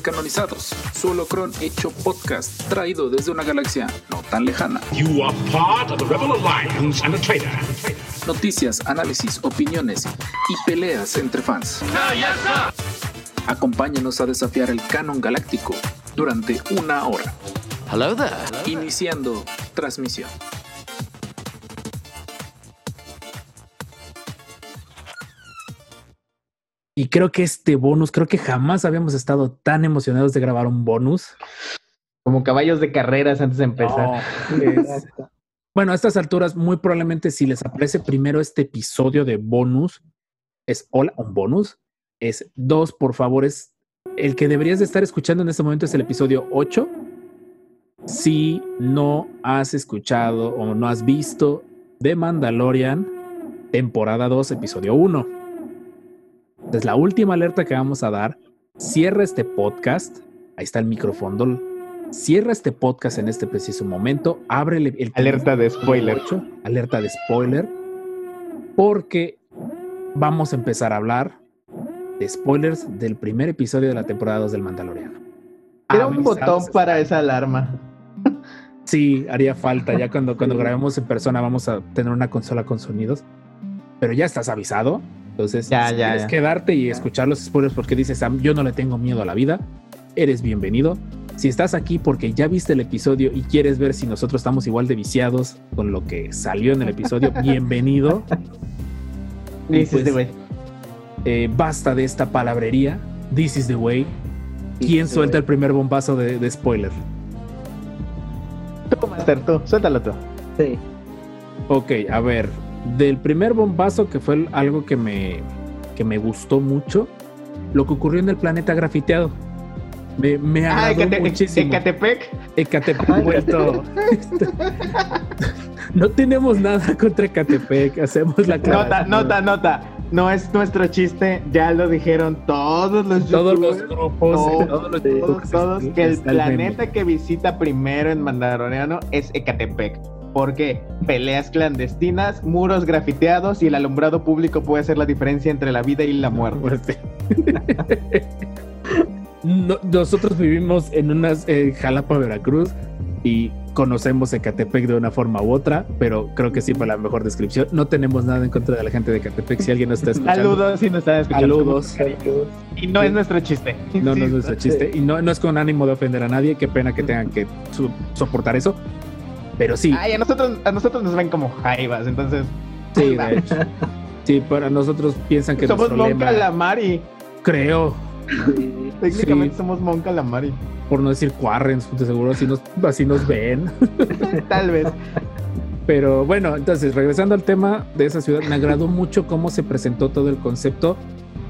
descanonizados. Su holocron hecho podcast, traído desde una galaxia no tan lejana. You are part of the Rebel Alliance and a traitor. Noticias, análisis, opiniones y peleas entre fans. Acompáñanos a desafiar el canon galáctico durante una hora. Hello there. Iniciando transmisión. Creo que este bonus, creo que jamás habíamos estado tan emocionados de grabar un bonus. Como caballos de carreras antes de empezar. No, es- bueno, a estas alturas, muy probablemente si les aparece primero este episodio de bonus, es hola, un bonus, es dos, por favor, es el que deberías de estar escuchando en este momento es el episodio 8. Si no has escuchado o no has visto The Mandalorian, temporada 2, episodio 1. Es la última alerta que vamos a dar. Cierra este podcast. Ahí está el micrófono. Cierra este podcast en este preciso momento. Abre el, el Alerta de spoiler. 8, alerta de spoiler. Porque vamos a empezar a hablar de spoilers del primer episodio de la temporada 2 del Mandaloriano. Era un botón para esa alarma. Sí, haría falta. Ya cuando, cuando grabemos en persona vamos a tener una consola con sonidos. Pero ya estás avisado. Entonces, Ya, si ya, quieres ya. quedarte y escuchar los spoilers porque dices, "Sam, yo no le tengo miedo a la vida, eres bienvenido. Si estás aquí porque ya viste el episodio y quieres ver si nosotros estamos igual de viciados con lo que salió en el episodio, bienvenido. Y pues, eh, basta de esta palabrería. This is the way. ¿Quién suelta el primer bombazo de, de spoiler? Tú, Master, tú. Suéltalo tú. Sí. Ok, a ver. Del primer bombazo, que fue algo que me, que me gustó mucho, lo que ocurrió en el planeta grafiteado. Me, me Ah, agradó Ecate- muchísimo. Ecatepec. Ecatepec vuelto. no tenemos nada contra Ecatepec. Hacemos la Nota, nota, nota. No es nuestro chiste, ya lo dijeron todos los Todos los grupos, todos, todos los todos, este, que el planeta que visita primero en Mandaloriano es Ecatepec. Porque peleas clandestinas, muros grafiteados y el alumbrado público puede hacer la diferencia entre la vida y la muerte. No- nosotros vivimos en unas eh, Jalapa, Veracruz y conocemos Ecatepec de una forma u otra, pero creo que sí fue la mejor descripción. No tenemos nada en contra de la gente de Ecatepec. Si alguien nos está escuchando, Saludos si nos están escuchando. Saludos. Y no es nuestro chiste. No, no es nuestro chiste. Y no, no es con ánimo de ofender a nadie. Qué pena que tengan que soportar eso. Pero sí, Ay, a nosotros, a nosotros nos ven como jaivas, entonces. sí, de hecho. Sí, para nosotros piensan que somos Mon Calamari. creo, Técnicamente Sí. somos Mon Calamari. por no decir Quarrens, de seguro así nos, así nos ven. Tal vez. Pero bueno, entonces, regresando al tema de esa ciudad, me agradó mucho cómo se presentó todo el concepto.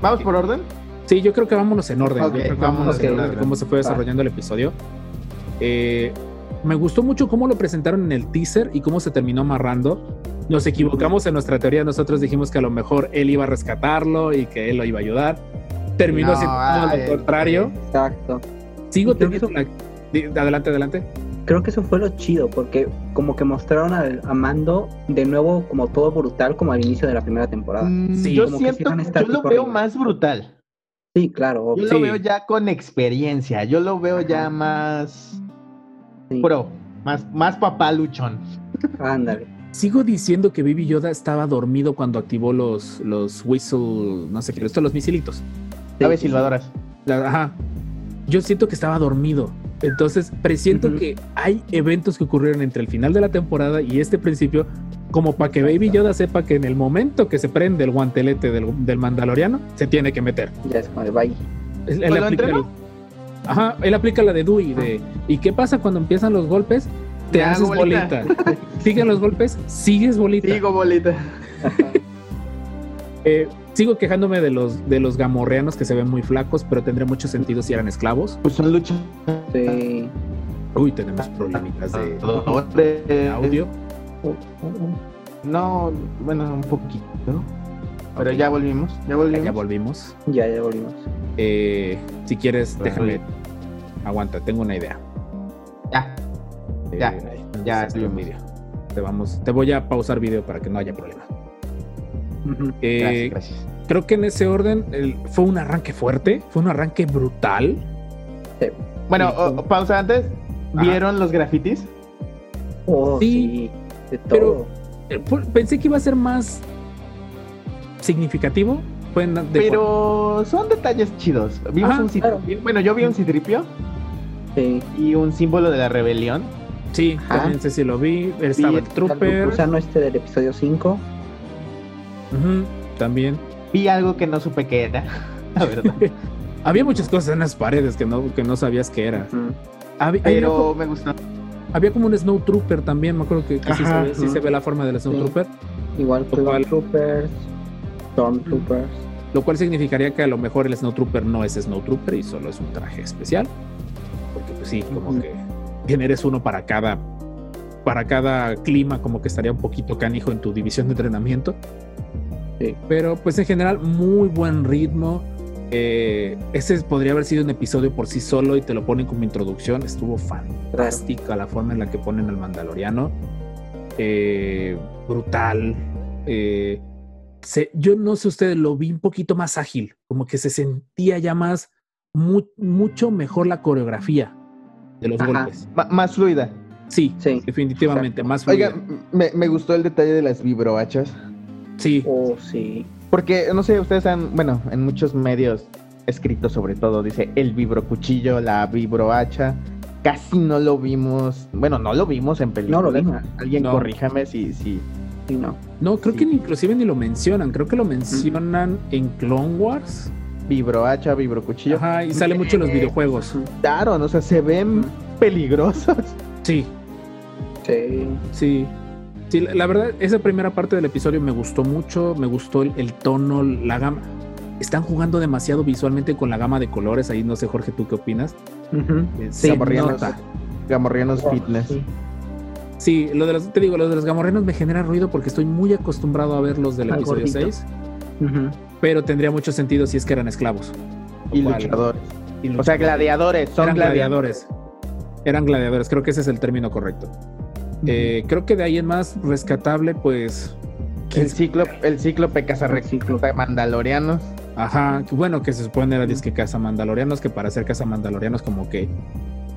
¿Vamos por orden? Sí, yo creo que vámonos en orden. Yo creo que vámonos vámonos en en orden de orden. cómo se fue desarrollando el episodio. Eh, me gustó mucho cómo lo presentaron en el teaser y cómo se terminó amarrando. Nos equivocamos en nuestra teoría. Nosotros dijimos que a lo mejor él iba a rescatarlo y que él lo iba a ayudar. Terminó No, siendo ay, lo contrario. Exacto. Sigo que teniendo la... di- Adelante, adelante. Creo que eso fue lo chido, porque como que mostraron al, a Mando de nuevo como todo brutal como al inicio de la primera temporada. Mm, Sí, yo como que siento, estar yo lo veo arriba. más brutal. Sí, claro. Yo lo Sí. veo ya con experiencia. Yo lo veo ya más Sí, pro, más, más papá luchón. Ándale. Sigo diciendo que Baby Yoda estaba dormido cuando activó los, los whistle, no sé qué, estos los misilitos. Aves sí, silbadoras. La- ajá. Yo siento que estaba dormido. Entonces, presiento que hay eventos que ocurrieron entre el final de la temporada y este principio, como para que Baby Yoda sepa que en el momento que se prende el guantelete del, del Mandaloriano, se tiene que meter. Ya es como de bye. Él, él ¿Pues lo entrenó? Ajá, él aplica la de Dewey. De, ¿Y qué pasa cuando empiezan los golpes? Te Me haces bolita. bolita. Siguen los golpes, sigues bolita. Digo, bolita. Eh, sigo quejándome de los, de los gamorreanos que se ven muy flacos, pero tendría mucho sentido si eran esclavos. Pues son luchas. Sí. Uy, tenemos problemitas de de audio. No, bueno, un poquito. Pero ya volvimos. Ya Ya, volvimos. ya volvimos. Ya, ya volvimos. Eh, si quieres, déjame. Aguanta, tengo una idea. Ya. Eh, Ya, ahí, ya video. Te, vamos, te voy a pausar video para que no haya problema. Eh, Gracias, gracias. creo que en ese orden el- fue un arranque fuerte, fue un arranque brutal. Bueno, Sí. o- o- pausa antes. Ajá. ¿Vieron los grafitis? Oh, Sí, sí. De todo. pero- Eh, Pensé que iba a ser más significativo. Pueden de- Pero son detalles chidos. Vimos Ajá, un citripio. Bueno, yo vi un citripio Sí. y un símbolo de la rebelión. Sí, Ajá. también sé si lo vi. El Trooper. El gusano este del episodio 5. ujú, también. Vi algo que no supe qué era. La verdad. Había muchas cosas en las paredes que no, que no sabías que era. Había Pero me gustó. había como un Snow Trooper también. Me acuerdo que, que sí, se ve, sí se ve la forma del Snow Sí. Trooper. Igual Lo cual- Clone Troopers, Stormtroopers. Lo cual significaría que a lo mejor el Snow Trooper no es Snow Trooper y solo es un traje especial. Porque pues sí, como que tienes uno para cada para cada clima, como que estaría un poquito canijo en tu división de entrenamiento. Sí. Pero pues en general, muy buen ritmo. Eh, ese podría haber sido un episodio por sí solo y te lo ponen como introducción. Estuvo fantástica la forma en la que ponen al Mandaloriano. Eh, brutal. Eh, se- yo no sé ustedes, lo vi un poquito más ágil, como que se sentía ya más, mu- mucho mejor la coreografía de los Ajá. golpes. Más fluida. Sí, Sí. definitivamente, más fluida. Oiga, me, me gustó el detalle de las vibrohachas. Sí, Oh, sí. Porque, no sé, ustedes han, bueno, en muchos medios escritos sobre todo, dice el vibrocuchillo, la vibrohacha. Casi no lo vimos, bueno, no lo vimos en películas. No lo vimos. Alguien No. corríjame si, si. Sí, no. no, creo Sí. que ni- inclusive ni lo mencionan, creo que lo mencionan en Clone Wars. Vibrohacha, vibrocuchillo. Ajá, y sale mucho en los videojuegos. Ujú. Claro, o sea, se ven peligrosos. Sí, Sí. sí. Sí, la, la verdad, esa primera parte del episodio me gustó mucho, me gustó el, el tono, la gama. Están jugando demasiado visualmente con la gama de colores. Ahí no sé, Jorge, ¿tú qué opinas? Eh, Sí, nota. Gamorreanos Oh, Fitness. sí. Sí, lo de los, te digo, lo de los gamorrenos me genera ruido porque estoy muy acostumbrado a verlos del Al episodio gordito. 6, Ujú. pero tendría mucho sentido si es que eran esclavos. Y luchadores. y O sea, gladiadores, son eran gladiadores. gladiadores. Eran gladiadores, creo que ese es el término correcto. Eh, creo que de ahí en más rescatable, pues. El ciclo, el cíclope El cazarrecluta mandalorianos. Ajá, bueno, que se supone era disque caza mandalorianos, que para ser caza mandalorianos, como que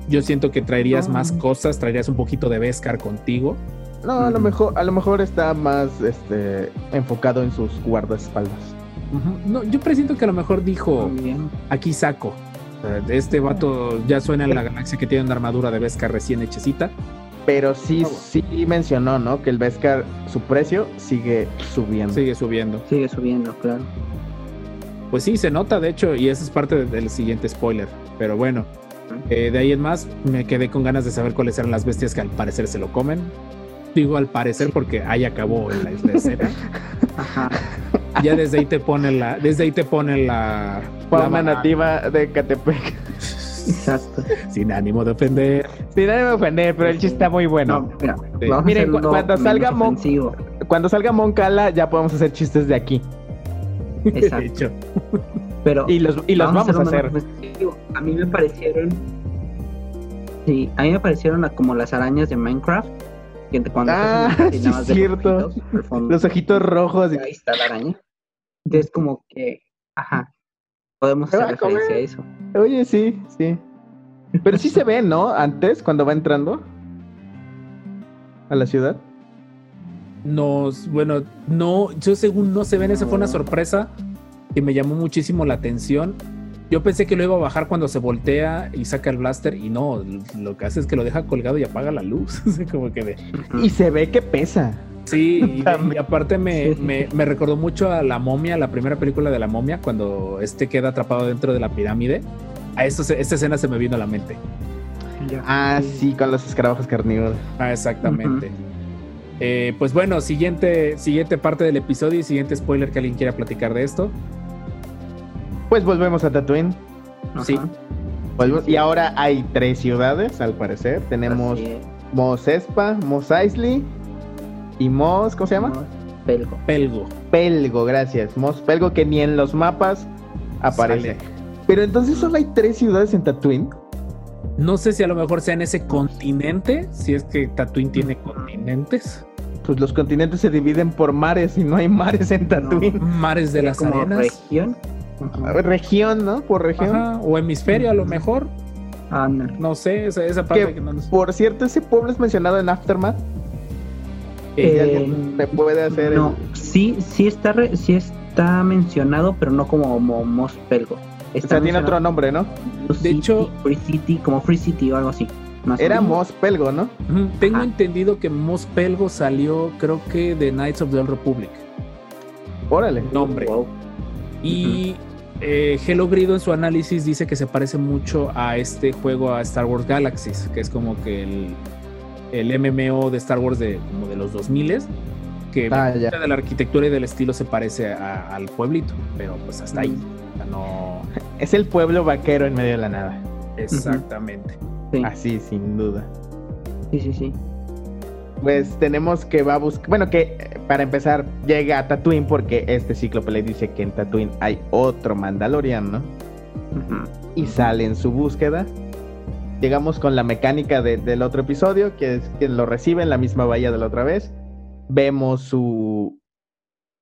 yo siento que traerías No. más cosas, traerías un poquito de Beskar contigo. No, a lo Ujú. mejor, a lo mejor está más este enfocado en sus guardaespaldas. No, yo presiento que a lo mejor dijo, aquí saco. Este vato ya suena en la galaxia que tiene una armadura de Beskar recién hechecita. Pero sí, Oh. sí mencionó, ¿no? Que el Beskar, su precio sigue subiendo. Sigue subiendo. Sigue subiendo, claro. Pues sí, se nota, de hecho, y ese es parte de- del siguiente spoiler. Pero bueno, eh, de ahí en más, me quedé con ganas de saber cuáles eran las bestias que al parecer se lo comen. Digo al parecer porque ahí acabó la, la escena. Ajá. Ya desde ahí te pone la, desde ahí te pone la, Fauna nativa de Catepec. Exacto. Sin ánimo de ofender. Sin ánimo de ofender, pero el chiste está muy bueno. No, mira, Sí. Miren, cu- cuando salga Mon-. Cuando salga Moncala, ya podemos hacer chistes de aquí. De Exacto. Pero Y los, y los vamos, a hacer. A mí me parecieron. Sí, a mí me parecieron como las arañas de Minecraft. Que cuando Ah, sí es los cierto. ojitos. Los ojitos rojos. y- Ahí está la araña. Entonces, como que. Ajá. Podemos hacer comer. referencia a eso. Oye, sí, sí. Pero sí se ve, ¿no? Antes, cuando va entrando a la ciudad. Nos, bueno, no, yo según no se ven, esa fue una sorpresa que me llamó muchísimo la atención. Yo pensé que lo iba a bajar cuando se voltea y saca el blaster y no, lo que hace es que lo deja colgado y apaga la luz. Como que de, Y se ve que pesa. Sí, y, aparte me, Sí. me- me recordó mucho a La Momia, la primera película de La Momia, cuando este queda atrapado dentro de la pirámide. A esto, esta escena se me vino a la mente. Ah, sí, con los escarabajos carnívoros. Ah, exactamente. Eh, pues bueno, siguiente, siguiente parte del episodio y siguiente spoiler que alguien quiera platicar de esto. Pues volvemos a Tatooine. Sí. Volvemos- Y ahora hay tres ciudades, al parecer. Tenemos. Mos Espa, Mos Eisley y Mos, ¿cómo se llama? Pelgo. Pelgo. Pelgo, gracias. Mos Pelgo, que ni en los mapas aparece. Pero entonces solo hay tres ciudades en Tatooine. No sé si a lo mejor sea en ese continente, si es que Tatooine tiene continentes. Pues los continentes se dividen por mares y no hay mares en Tatooine. Mares de las como arenas. región. Ajá. Región, ¿no? Por región. Ajá, o hemisferio a lo mejor. Ah, no. No sé, esa, esa parte Que, que no nos... por cierto, ese pueblo es mencionado en Aftermath. Eh, Si alguien me puede hacer el- No, sí, sí está, re- sí está mencionado, pero no como Mo- Mos Pelgo. O Está sea, tiene otro nombre, ¿no? como De hecho- Free City, como Free City o algo así. más Era menos. Mos Pelgo, ¿no? Tengo Ajá. entendido que Mos Pelgo salió, creo que de Knights of the Old Republic. Órale. Nombre. Wow. Y eh, Hello Grido en su análisis dice que se parece mucho a este juego, a Star Wars Galaxies, que es como que el, el MMO de Star Wars de, como de los 2000 que Ah, de la arquitectura y del estilo se parece a- al pueblito, pero pues hasta ahí. O sea, no Es el pueblo vaquero en medio de la nada. exactamente. Sí, Así, sin duda. sí, sí, sí. Pues tenemos que va a buscar. Bueno, que eh, para empezar, llega a Tatooine porque este cíclope le dice que en Tatooine hay otro Mandalorian, ¿no? Ujú. Y sale en su búsqueda. Llegamos con la mecánica de- del otro episodio, que es que lo recibe en la misma bahía de la otra vez. Vemos su.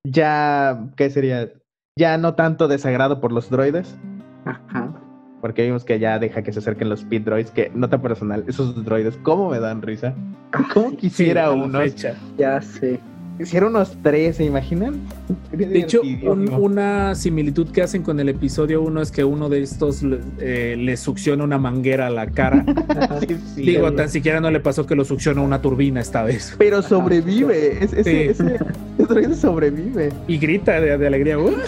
Ya. ¿Qué sería? Ya no tanto desagrado por los droides. Ajá. Porque vimos que ya deja que se acerquen los speed droids, que nota personal, esos droides, ¿cómo me dan risa? ¿Cómo quisiera Sí, unos? fecha. Ya sé. Quisiera unos tres, ¿se imaginan? Sería De hecho, un- una similitud que hacen con el episodio 1 es que uno de estos le- eh, le succiona una manguera a la cara. Sí, sí. Digo, sí. tan siquiera no le pasó que lo succionó una turbina esta vez. Pero sobrevive. Es- ese, Sí. ese, ese droide sobrevive. Y grita de, de alegría. ¡Uh!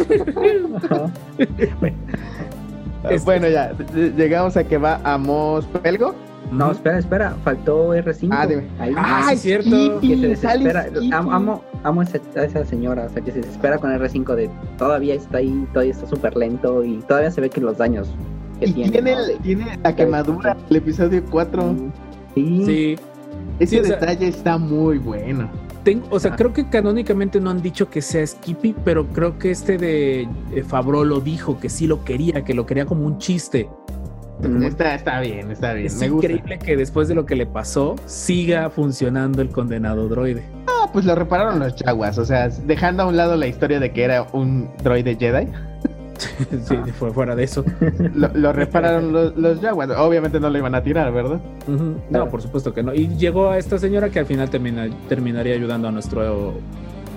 Este- Bueno, ya. Llegamos a que va a Mos Pelgo. No, espera, espera, faltó R5. Ah, dime. Ahí. Ah, sí, cierto. que se desespera. Amo, amo, a, esa, a esa señora, o sea, que se desespera con R5 de todavía está ahí, todavía está súper lento y todavía se ve que los daños que Y tiene. tiene, ¿no? el- tiene la quemadura del episodio 4. Sí, Sí. Ese Sí, o sea- detalle está muy bueno. Tengo, o sea, Ah. creo que canónicamente no han dicho que sea Skippy, pero creo que este de eh, Fabro lo dijo, que sí lo quería, que lo quería como un chiste. Mm, Está, está bien, está bien. Es me gusta. increíble que después de lo que le pasó, siga funcionando el condenado droide. Ah, pues lo repararon los Jaguars. O sea, dejando a un lado la historia de que era un droide Jedi. Sí, fue fuera de eso. Lo, lo repararon los, los Jaguars. Obviamente no lo iban a tirar, ¿verdad? No, Claro. por supuesto que no. Y llegó a esta señora que al final termina- terminaría ayudando a nuestro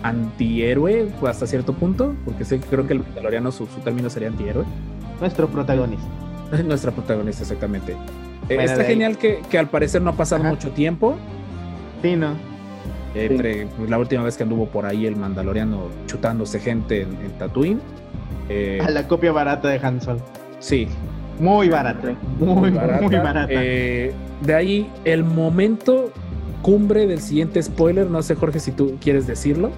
antihéroe hasta cierto punto, porque sé que creo que el mandaloriano su, su término sería antihéroe. Nuestro protagonista. Nuestra protagonista, exactamente. Eh, Bueno, está genial que, que al parecer no ha pasado Ajá. mucho tiempo Sí, ¿no? entre la última vez que anduvo por ahí el mandaloriano chutándose gente en, en Tatooine. Eh, A la copia barata de Han Solo. sí, Muy barata. Muy, barata. muy barata. Eh, de ahí el momento cumbre del siguiente spoiler. No sé, Jorge, si tú quieres decirlo.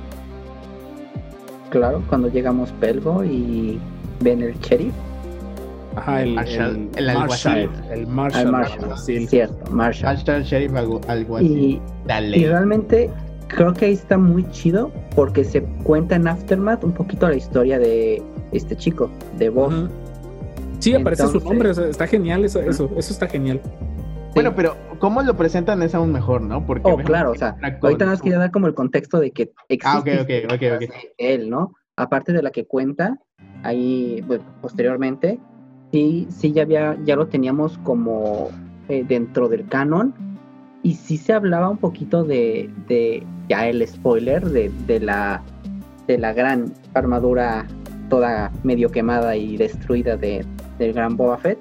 Claro, cuando llegamos Pelgo y ven el sheriff, Ajá, el, Marshall, el Marshall, alguacil. el al Marshall, Marshall, alguacil. cierto, Marshall. Hashtag Sheriff algo, algo así. Y, Dale. y realmente creo que ahí está muy chido porque se cuenta en Aftermath un poquito la historia de este chico, de Bob. Ujú. Sí, aparece su nombre, o sea, está genial eso, eso, eso está genial. Bueno, pero cómo lo presentan es aún mejor, ¿no? Porque Oh, claro, o sea, ahorita nos quería dar como el contexto de que existe Ah, de él, ¿no? Aparte de la que cuenta ahí pues, posteriormente, sí, sí ya había, ya lo teníamos como eh, dentro del canon y sí se hablaba un poquito de, de ya el spoiler de, de la de la gran armadura toda medio quemada y destruida de, del gran Boba Fett.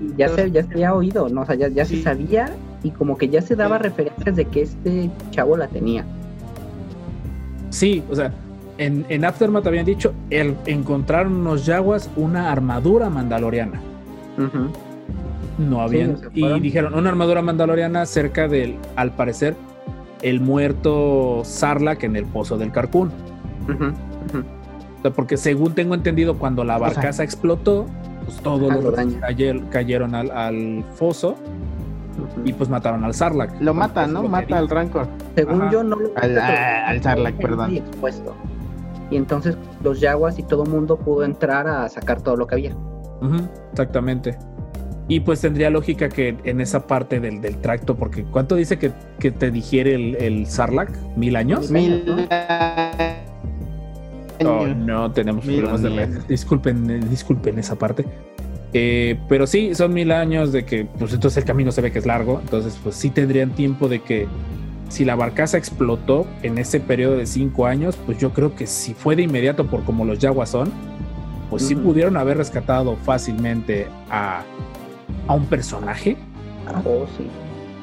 Y ya se, ya se había oído, ¿no? O sea, ya, ya Sí. se sabía y como que ya se daba Sí. referencias de que este chavo la tenía. Sí, o sea, en, en Aftermath habían dicho, el, encontraron unos yaguas una armadura mandaloriana. No habían. y dijeron, una armadura mandaloriana cerca del, al parecer, el muerto Sarlacc en el pozo del Carcún. O sea, porque según tengo entendido, cuando la sea, barcaza explotó, pues todos los cayeron al, al foso y pues mataron al Sarlacc. Lo mata, ¿no? Mata al. Rancor. Según Ajá. yo no lo Al- al Sarlacc, perdón. expuesto. Y entonces los Yaguas y todo mundo pudo entrar a sacar todo lo que había. Exactamente. Y pues tendría lógica que en esa parte del, del tracto, porque ¿cuánto dice que, que te digiere el, el Sarlacc? ¿Mil años? Mil Oh, no, tenemos Mil problemas de red. Disculpen, eh, disculpen esa parte. Eh, pero sí, son mil años de que, pues entonces el camino se ve que es largo, entonces pues sí tendrían tiempo de que si la barcaza explotó en ese periodo de cinco años, pues yo creo que si fue de inmediato por como los yaguas son, pues sí pudieron haber rescatado fácilmente a, a un personaje Oh, sí.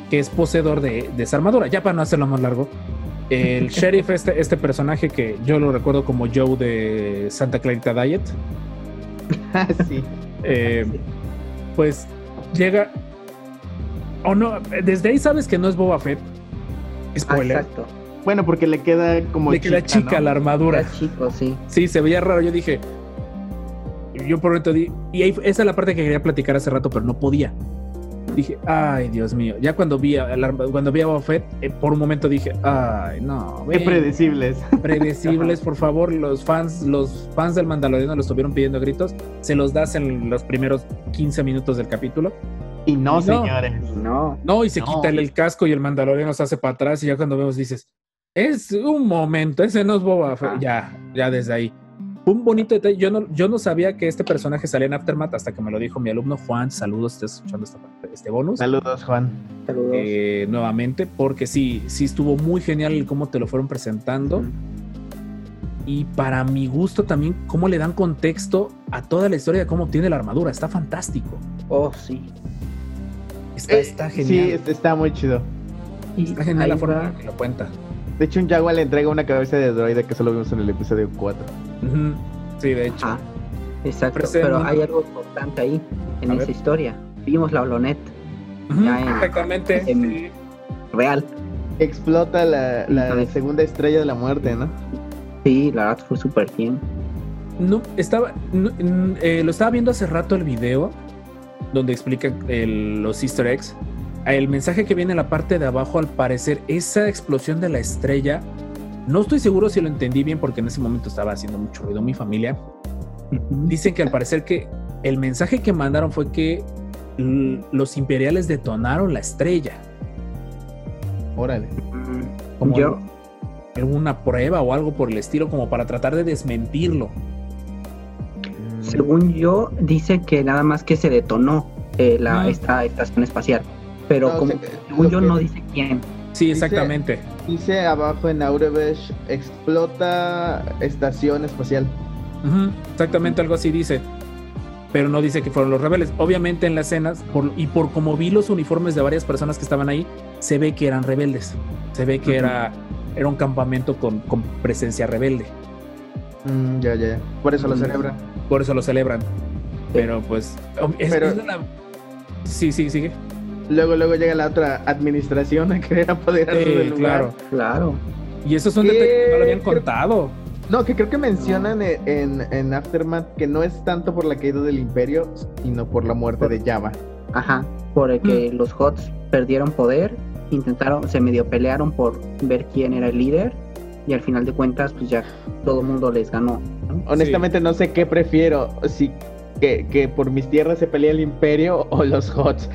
que es poseedor de, de esa armadura. Ya para no hacerlo más largo, el sheriff, este, este personaje que yo lo recuerdo como Joe de Santa Clarita Diet, Ah, sí. eh, pues llega. O no, desde ahí sabes que no es Boba Fett. Spoiler. exacto. Bueno, porque le queda como Le queda chica ¿no? la armadura. Era chico, sí. Sí, se veía raro. Yo dije. Yo por momento di. Y ahí, esa es la parte que quería platicar hace rato, pero no podía. Dije, ay, Dios mío. Ya cuando vi a, cuando vi a Boba Fett, eh, por un momento dije, ay, no. Qué ven, predecibles. predecibles, por favor. Los fans, los fans del Mandaloriano lo estuvieron pidiendo a gritos. Se los das en los primeros 15 minutos del capítulo. Y no, Y no. señores. No. No, y se No. quita el, el casco y el Mandaloriano se hace para atrás. Y ya cuando vemos, dices, es un momento, ese no es Boba Fett. Ya, ya desde ahí. Un bonito detalle. Yo no, yo no sabía que este personaje salía en Aftermath hasta que me lo dijo mi alumno Juan. Saludos, estás escuchando esta parte- este bonus. Saludos, Juan. Saludos. eh, nuevamente, porque sí, sí estuvo muy genial el cómo te lo fueron presentando. Y para mi gusto también, cómo le dan contexto a toda la historia de cómo obtiene la armadura. Está fantástico. Oh, sí. Está, Eh, está Sí, genial. este está muy chido. Y está genial la ahí forma va- en que lo cuenta. De hecho, un Jaguar le entrega una cabeza de droide que solo vimos en el episodio 4. Ujú. Sí, de hecho. Ajá. Exacto. Pero hay algo importante ahí, en A esa ver. historia. Vimos la en- Exactamente. en- sí. real. Explota la, la segunda estrella de la muerte, ¿no? Sí, la verdad fue súper bien. No, estaba. no, eh, lo estaba viendo hace rato el video donde explica el- los Easter eggs. El mensaje que viene en la parte de abajo, al parecer, esa explosión de la estrella. No estoy seguro si lo entendí bien porque en ese momento estaba haciendo mucho ruido mi familia. Dicen que al parecer que el mensaje que mandaron fue que los imperiales detonaron la estrella. Órale. Como Yo, alguna prueba o algo por el estilo, como para tratar de desmentirlo. según yo, dice que nada más que se detonó eh, la, esta estación espacial. Pero No, como, se- según yo, que- no dice quién. Sí, exactamente. Dice abajo en Aurebesh, explota estación espacial. Exactamente algo así dice. Pero no dice que fueron los rebeldes. Obviamente en las escenas, por- y por como vi los uniformes de varias personas que estaban ahí, se ve que eran rebeldes. Se ve que era, era un campamento con, con presencia rebelde. Mm, ya, ya, ya. Por eso lo Mm. celebran. Por eso lo celebran. Pero pues. es- Pero- es Sí, sí, sigue. Luego, luego llega la otra administración a querer apoderarse Sí, del lugar. claro. Claro. Y esos son ¿Qué? detalles que no lo habían Creo- contado. No, que creo que mencionan en, en, en Aftermath que no es tanto por la caída del imperio, sino por la muerte de Java. Ajá. Porque Mm. los HOTS perdieron poder, intentaron, se medio pelearon por ver quién era el líder. Y al final de cuentas, pues ya todo el mundo les ganó. ¿no? Honestamente no sé qué prefiero, si que, que por mis tierras se pelea el imperio o los HOTS.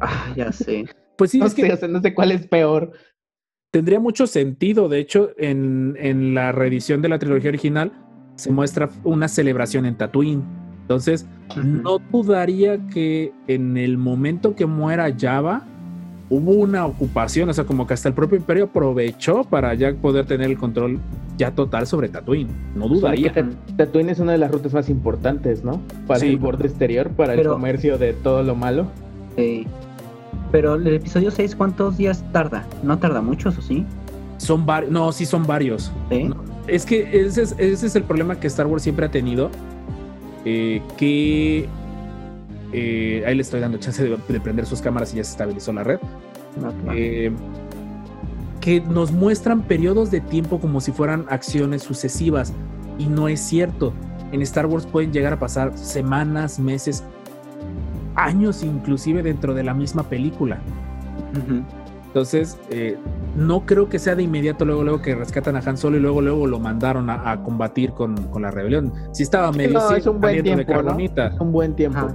Ah, ya sé. Pues sí, No es sé, que o sea, no sé cuál es peor. Tendría mucho sentido. De hecho, en, en la reedición de la trilogía original se muestra una celebración en Tatooine. Entonces, no dudaría que en el momento que muera Java hubo una ocupación, o sea, como que hasta el propio imperio aprovechó para ya poder tener el control ya total sobre Tatooine. No dudaría. Tatooine es una de las rutas más importantes, ¿no? Para Sí. el borde exterior, para el comercio de todo lo malo. Sí. Pero el episodio 6, ¿cuántos días tarda? No tarda mucho, ¿o sí? Son varios, no, sí son varios. Sí. No, Es que ese es, ese es el problema que Star Wars siempre ha tenido. eh, que eh, ahí le estoy dando chance de, de prender sus cámaras y ya se estabilizó la red. Claro. eh, que nos muestran periodos de tiempo como si fueran acciones sucesivas. Y no es cierto. En Star Wars pueden llegar a pasar semanas, meses, años inclusive dentro de la misma película. Entonces, eh, no creo que sea de inmediato luego, luego que rescatan a Han Solo y luego, luego lo mandaron a, a combatir con, con la rebelión. Sí estaba medio No, sí, es un buen de tiempo, un buen tiempo. Ajá.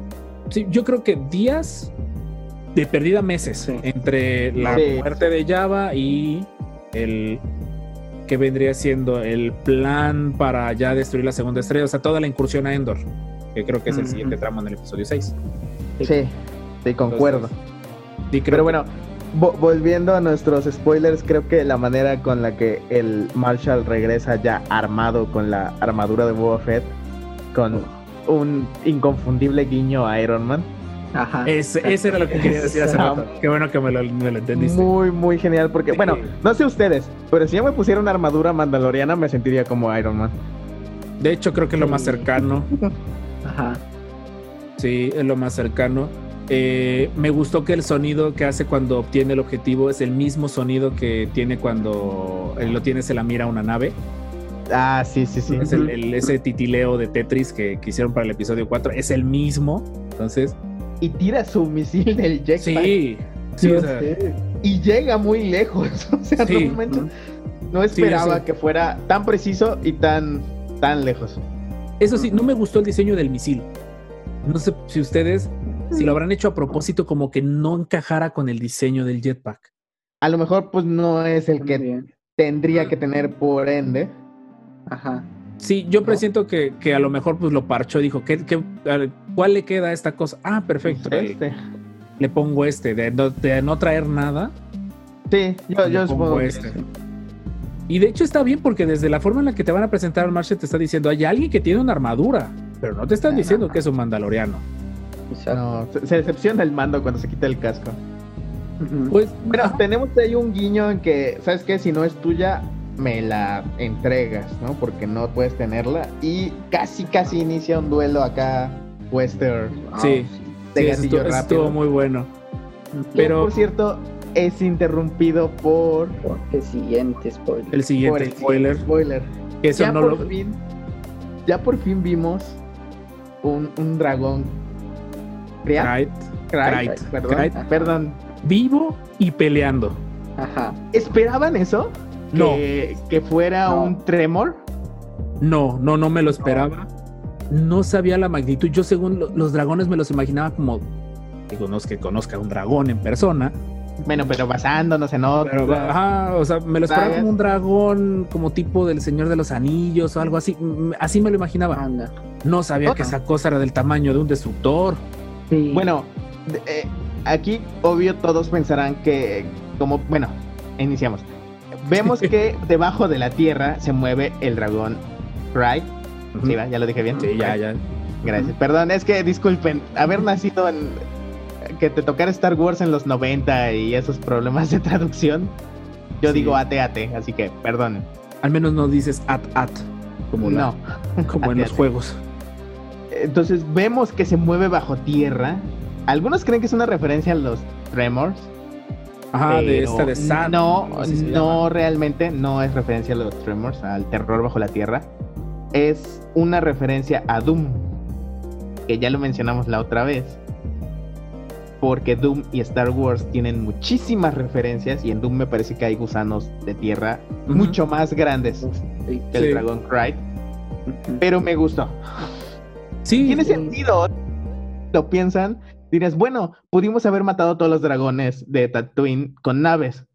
Sí, yo creo que días de perdida meses Sí. entre la Sí. muerte de Java y el que vendría siendo el plan para ya destruir la segunda estrella, o sea, toda la incursión a Endor. que creo que es el siguiente tramo en el episodio 6. Sí, sí, concuerdo. Sí, creo Pero bueno, vo- volviendo a nuestros spoilers, creo que la manera con la que el Marshall regresa ya armado con la armadura de Boba Fett, con un inconfundible guiño a Iron Man, Ajá. Ese, ese era lo que quería decir hace Esa- rato. Qué bueno que me lo, me lo entendiste. muy, muy genial, porque, Sí. bueno, no sé ustedes, pero si yo me pusiera una armadura mandaloriana, me sentiría como Iron Man. De hecho, creo que es lo más cercano. Ajá. Sí, es lo más cercano. Eh, me gustó que el sonido que hace cuando obtiene el objetivo es el mismo sonido que tiene cuando eh, lo tiene, se la mira a una nave. Ah, sí, sí, sí. Es el, el- ese titileo de Tetris que, que hicieron para el episodio 4. Es el mismo. Entonces, Y tira su misil del jetpack. sí. Sí, o sea. Y llega muy lejos. O sea, Sí. no, manches, no esperaba sí. que fuera tan preciso y tan, tan lejos. Eso sí, no me gustó el diseño del misil. No sé si ustedes, si lo habrán hecho a propósito, como que no encajara con el diseño del jetpack. A lo mejor, pues no es el que tendría que tener por ende. Ajá. Sí, yo ¿No? presiento que, que a lo mejor pues lo parchó, dijo, ¿qué, qué, ¿cuál le queda a esta cosa? Ah, perfecto, Pues, le, este. le pongo este, de no, de no traer nada. Sí, yo, Le yo pongo supongo que este. sí. Y de hecho está bien porque desde la forma en la que te van a presentar al Marshall te está diciendo, hay alguien que tiene una armadura, pero no te están diciendo que es un mandaloriano. Exacto. No, se, se decepciona el mando cuando se quita el casco. Pues, Bueno, ajá, tenemos ahí un guiño en que, ¿sabes qué? Si no es tuya, me la entregas, ¿no? Porque no puedes tenerla. Y casi, casi inicia un duelo acá, western, Ah, sí. de sí, gatillo estuvo, eso rápido. estuvo muy bueno. Ujú. Que, pero- por cierto, es interrumpido por... El siguiente spoiler. El por siguiente el spoiler, spoiler. eso ya no por lo... fin, ya por fin vimos un, un dragón. Krayt, Krayt, perdón, Krayt. perdón. vivo y peleando. Ajá. ¿Esperaban eso? No. Que, que fuera No. un tremor. No, no, no me lo esperaba. No sabía la magnitud. Yo según lo- los dragones me los imaginaba como, digo, no es que conozca un dragón en persona, Bueno, pero basándonos en otro. pero ajá, o sea, me lo esperaba como un dragón, como tipo del Señor de los Anillos o algo así. Mm, Así me lo imaginaba. Anda. No sabía que esa cosa era del tamaño de un destructor. Sí. Bueno, eh, aquí obvio todos pensarán que, como, bueno, iniciamos. Vemos que debajo de la tierra se mueve el dragón Cry. Sí, va, ya lo dije bien. Sí, ya, ya. Gracias. Perdón, es que disculpen, haber nacido en que te tocara Star Wars en los 90 y esos problemas de traducción. Yo Sí. digo ate ate, así que perdonen. Al menos no dices at at, como, la- No. como en los ate. juegos. Entonces vemos que se mueve bajo tierra. Algunos creen que es una referencia a los Tremors. Ajá, de esta de Sand. No, no realmente, no es referencia a los Tremors, al terror bajo la tierra. Es una referencia a Doom, que ya lo mencionamos la otra vez. Porque Doom y Star Wars tienen muchísimas referencias y en Doom me parece que hay gusanos de tierra mucho más grandes Sí. que el. Dragon Cry. Pero me gustó. Sí, Tiene sentido. Lo piensan, dirás, bueno, pudimos haber matado a todos los dragones de Tatooine con naves.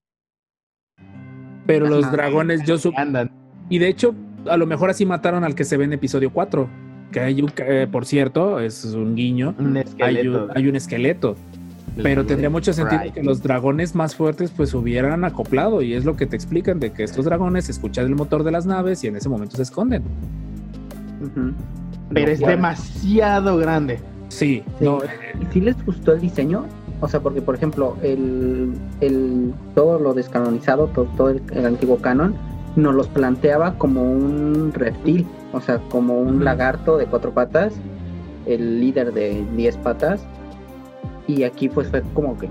pero los dragones, yo su- Andan. Y de hecho, a lo mejor así mataron al que se ve en episodio 4. Que hay un, eh, por cierto, es un guiño. Un Hay un, hay un esqueleto. Pero tendría mucho sentido que los dragones más fuertes pues hubieran acoplado. Y es lo que te explican de que estos dragones escuchan el motor de las naves y en ese momento se esconden. Pero es cual- demasiado grande. Sí, Sí. no, ¿Y si les gustó el diseño? O sea, porque por ejemplo, el, el todo lo descanonizado, todo, todo el, el antiguo canon, nos los planteaba como un reptil, o sea, como un lagarto de cuatro patas, el líder de diez patas, y aquí pues fue como que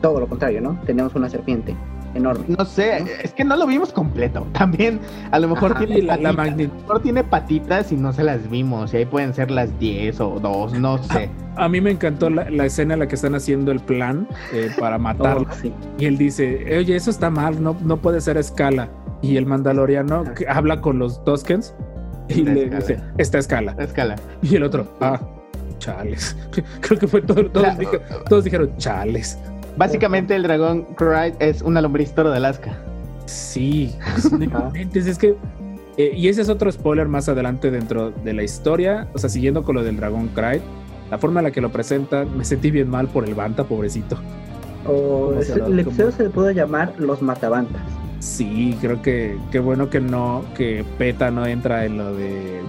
todo lo contrario, ¿no? Tenemos una serpiente enorme. No sé, es que no lo vimos completo. También, a lo mejor Ajá. tiene la, la patitas, magnitud. a lo mejor tiene patitas y no se las vimos. Y ahí pueden ser las 10 o 2, no sé. A mí me encantó la, la escena en la que están haciendo el plan eh, para matarlo. Oh, sí. Y él dice, oye, eso está mal, no, no puede ser a escala. Y el mandaloriano que habla con los Toskens y Está a le escala. dice, esta escala. La escala. Y el otro, ah, chales. Creo que fue todo, todos, La- dije- todos dijeron, chales. Básicamente el dragón Cry es una lombriz toro de Alaska. Sí, pues, no inventes, es que Eh, y ese es otro spoiler más adelante dentro de la historia. O sea, siguiendo con lo del Dragon Cry, la forma en la que lo presentan, me sentí bien mal por el Banta, pobrecito. O ¿Cómo es- el episodio se le puede llamar Los Matabantas. Sí, creo que qué bueno que no, que PETA no entra en lo de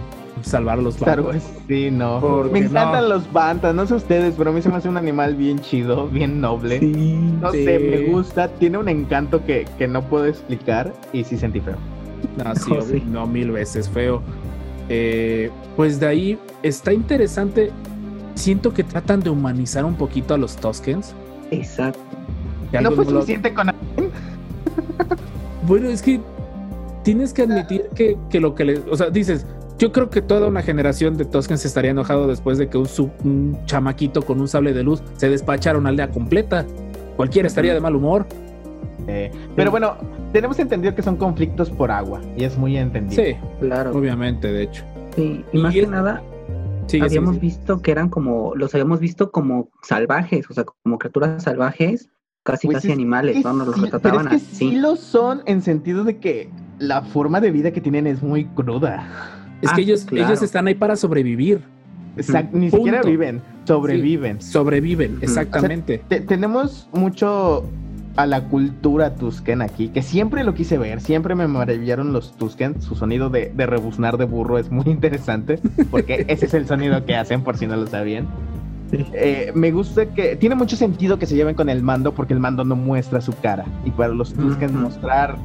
salvar a los. Wars, sí, no. Porque Me encantan no. los bantas, no sé ustedes, pero a mí se me hace un animal bien chido, bien noble. No Sí. sé, me gusta, tiene un encanto que, que no puedo explicar y sí sentí feo. No, sí, No, sí. no mil veces feo. Eh, pues de ahí está interesante. Siento que tratan de humanizar un poquito a los Toskens. Exacto. que ¿No fue no suficiente con Bueno, es que tienes que admitir que, que lo que le. O sea, dices, yo creo que toda una generación de Toskens estaría enojado después de que un, sub- un chamaquito con un sable de luz se despachara una aldea completa. Cualquiera estaría de mal humor. Eh, pero bueno, tenemos entendido que son conflictos por agua y es muy entendido. Sí, Claro. obviamente, de hecho. Sí, Y Y más es- que nada, habíamos visto que eran como, los habíamos visto como salvajes, o sea, como criaturas salvajes, casi Pues casi es animales, ¿no? Nos los sí, retrataban pero es que así. sí lo son en sentido de que la forma de vida que tienen es muy cruda. Es Ah, que ellos, claro. ellos están ahí para sobrevivir. Exact- ni Punto. siquiera viven, sobreviven. Sobreviven, exactamente. Te- tenemos mucho a la cultura Tusken aquí, que siempre lo quise ver, siempre me maravillaron los Tusken, su sonido de, de rebuznar de burro es muy interesante, porque ese es el sonido que hacen, por si no lo sabían. Sí. Eh, me gusta que tiene mucho sentido que se lleven con el mando, porque el mando no muestra su cara, y para los Tusken Ujú. mostrar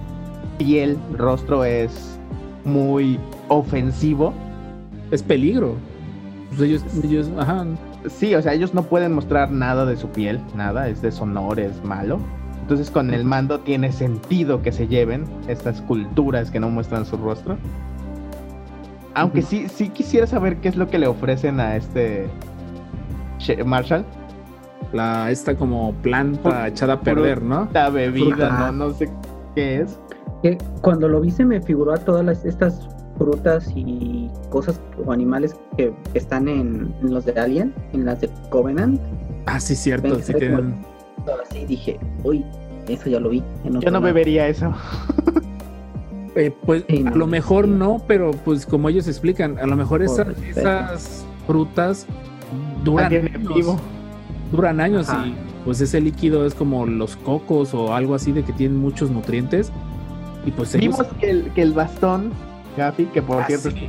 piel, rostro es muy ofensivo. Es peligro. Pues ellos, ellos, ajá. Sí, o sea, ellos no pueden mostrar nada de su piel, nada, es deshonor, es malo. Entonces con el mando tiene sentido que se lleven estas culturas que no muestran su rostro. Aunque sí, sí quisiera saber qué es lo que le ofrecen a este Marshall. La, esta como planta echada a perder, ¿no? La bebida, Fruta. no, no sé qué es. Que cuando lo vi se me figuró a todas las, estas frutas y cosas o animales que están en, en los de Alien, en las de Covenant. Ah, sí, cierto. Ven, Sí como- Así dije, uy, eso ya lo vi. en Yo no lado". bebería eso. eh, pues Sí, a lo mejor sí. no, pero pues como ellos explican, a lo mejor Por esas, respeto. esas frutas duran años, vivo. duran años Ajá. y pues ese líquido es como los cocos o algo así de que tienen muchos nutrientes y pues ellos- Vimos que el, que el bastón, Gafi, que por Ah, cierto sí.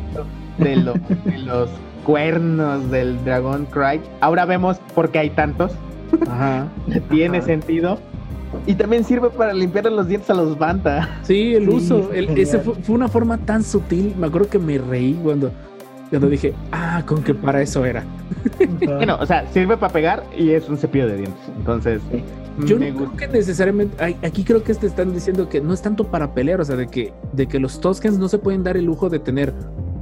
de, lo- de los cuernos del Dragon Cry. Ahora vemos por qué hay tantos. Ajá. Tiene Ajá. sentido. Y también sirve para limpiarle los dientes a los Banta. Sí, el Sí, uso. el- ese fue, fue una forma tan sutil. Me acuerdo que me reí cuando, cuando dije, ah, con que para eso era. Bueno, o sea, sirve para pegar y es un cepillo de dientes. Entonces, Sí. Yo no creo que necesariamente. Aquí creo que te están diciendo que no es tanto para pelear, o sea, de que, de que los Toskens no se pueden dar el lujo de tener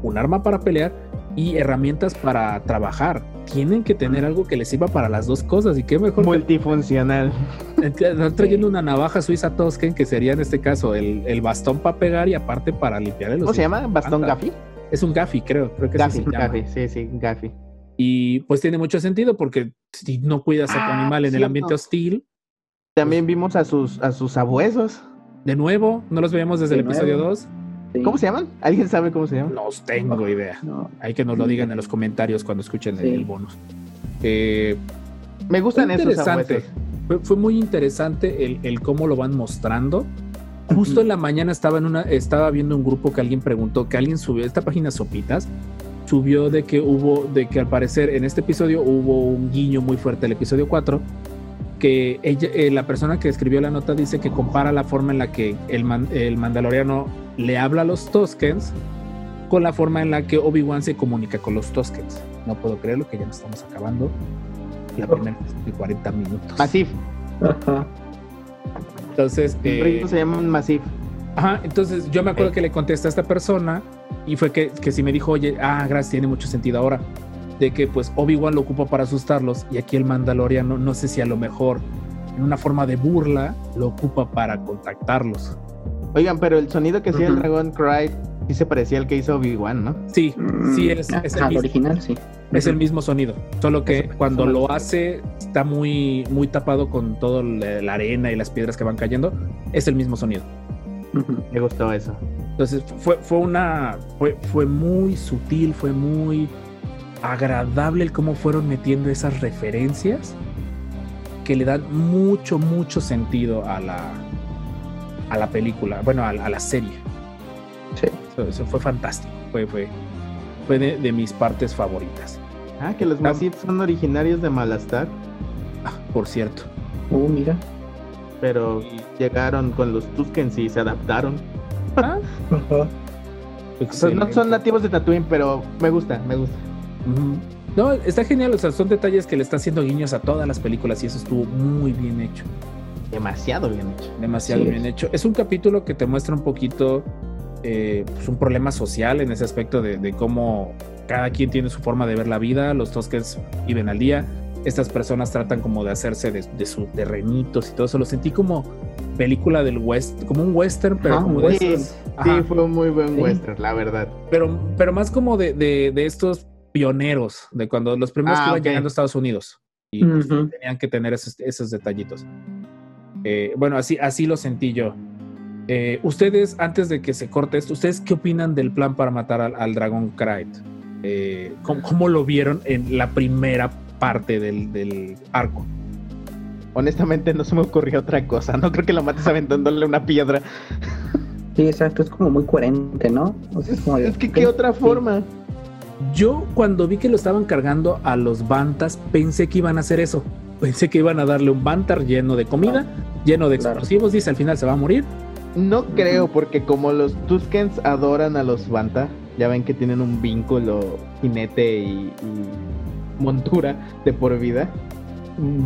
un arma para pelear y herramientas para trabajar. Tienen que tener algo que les sirva para las dos cosas. Y qué mejor que Multifuncional. están trayendo una navaja suiza Tosken, que sería en este caso el, el bastón para pegar y aparte para limpiar el ¿Cómo se llama? ¿Bastón. Gafi? Es un Gafi, creo. Creo que Gafi, sí se llama. Gafi, sí, sí, Gafi. Y pues tiene mucho sentido porque si no cuidas a tu Ah, animal en el ambiente hostil, También vimos a sus, a sus abuesos. de nuevo, no los veíamos desde De el episodio nuevo. 2. Sí. ¿Cómo se llaman? ¿Alguien sabe cómo se llaman? No tengo idea. No. Hay que nos lo digan en los comentarios cuando escuchen el, Sí. el bonus. Eh, Me gustan fue esos abuesos. Fue, fue muy interesante el, el cómo lo van mostrando. Justo en la mañana estaba en una, estaba viendo un grupo que alguien preguntó, que alguien subió, esta página Sopitas, subió de que hubo, de que al parecer en este episodio hubo un guiño muy fuerte al episodio 4, que ella, eh, la persona que escribió la nota dice que compara la forma en la que el, man- el mandaloriano le habla a los Toskens con la forma en la que Obi-Wan se comunica con los Toskens. No puedo creerlo que ya nos estamos acabando la primera de 40 minutos. Masif. Entonces, eh, se llaman Masif. Ajá, entonces yo me acuerdo Ok. que le contesté a esta persona y fue que, que si me dijo, oye, ah, gracias, tiene mucho sentido ahora, de que pues Obi-Wan lo ocupa para asustarlos y aquí el Mandaloriano, no sé si a lo mejor en una forma de burla lo ocupa para contactarlos. Oigan, pero el sonido que hacía el. Dragon Cry sí se parecía al que hizo Obi-Wan, ¿no? Sí, sí, es, el mismo, original, sí. es el mismo sonido, solo que Eso- cuando eso lo hace está muy, muy tapado con toda la arena y las piedras que van cayendo, es el mismo sonido. Me gustó eso. Entonces fue, fue una. Fue, fue muy sutil, fue muy agradable el cómo fueron metiendo esas referencias que le dan mucho, mucho sentido a la, a la película, bueno, a, la- a la serie. Sí. Eso, eso fue fantástico, fue, fue, fue de, de mis partes favoritas, Ah, que los. Massif son originarios de Malastar, Ah, por cierto. Uh, mira. pero llegaron con los Tuskens y se adaptaron. Ah, Son- no son nativos de Tatooine, pero me gusta, me gusta. No, está genial, o sea, son detalles que le está haciendo guiños a todas las películas y eso estuvo muy bien hecho. Demasiado bien hecho. demasiado Sí, bien es. hecho. Es un capítulo que te muestra un poquito eh, pues, un problema social en ese aspecto de, de cómo cada quien tiene su forma de ver la vida, los Toskens viven al día, estas personas tratan como de hacerse de, de sus terrenitos y todo eso. Lo sentí como película del west, como un western, pero Ajá, como de western. Sí, fue un muy buen Sí. western, la verdad. pero, pero más como de, de- de estos pioneros, de cuando los primeros Ah, que iban ok. llegando a Estados Unidos. Y pues, Ujú. tenían que tener esos, esos detallitos. Eh, bueno, así, así lo sentí yo. Eh, ustedes, antes de que se corte esto, ¿ustedes qué opinan del plan para matar al, al dragón Krayt? Eh, ¿cómo, cómo lo vieron en la primera parte del, del arco? Honestamente no se me ocurrió otra cosa. No creo que lo mates aventándole una piedra. Sí, exacto, es como muy coherente, ¿no? O sea, es como de, Es que qué otra sí. forma. Yo cuando vi que lo estaban cargando a los Bantas, pensé que iban a hacer eso. Pensé que iban a darle un Bantar lleno de comida, lleno de Claro. explosivos, dice al final se va a morir. No creo, porque como los Tuskens adoran a los Banta, ya ven que tienen un vínculo jinete y, y montura de por vida.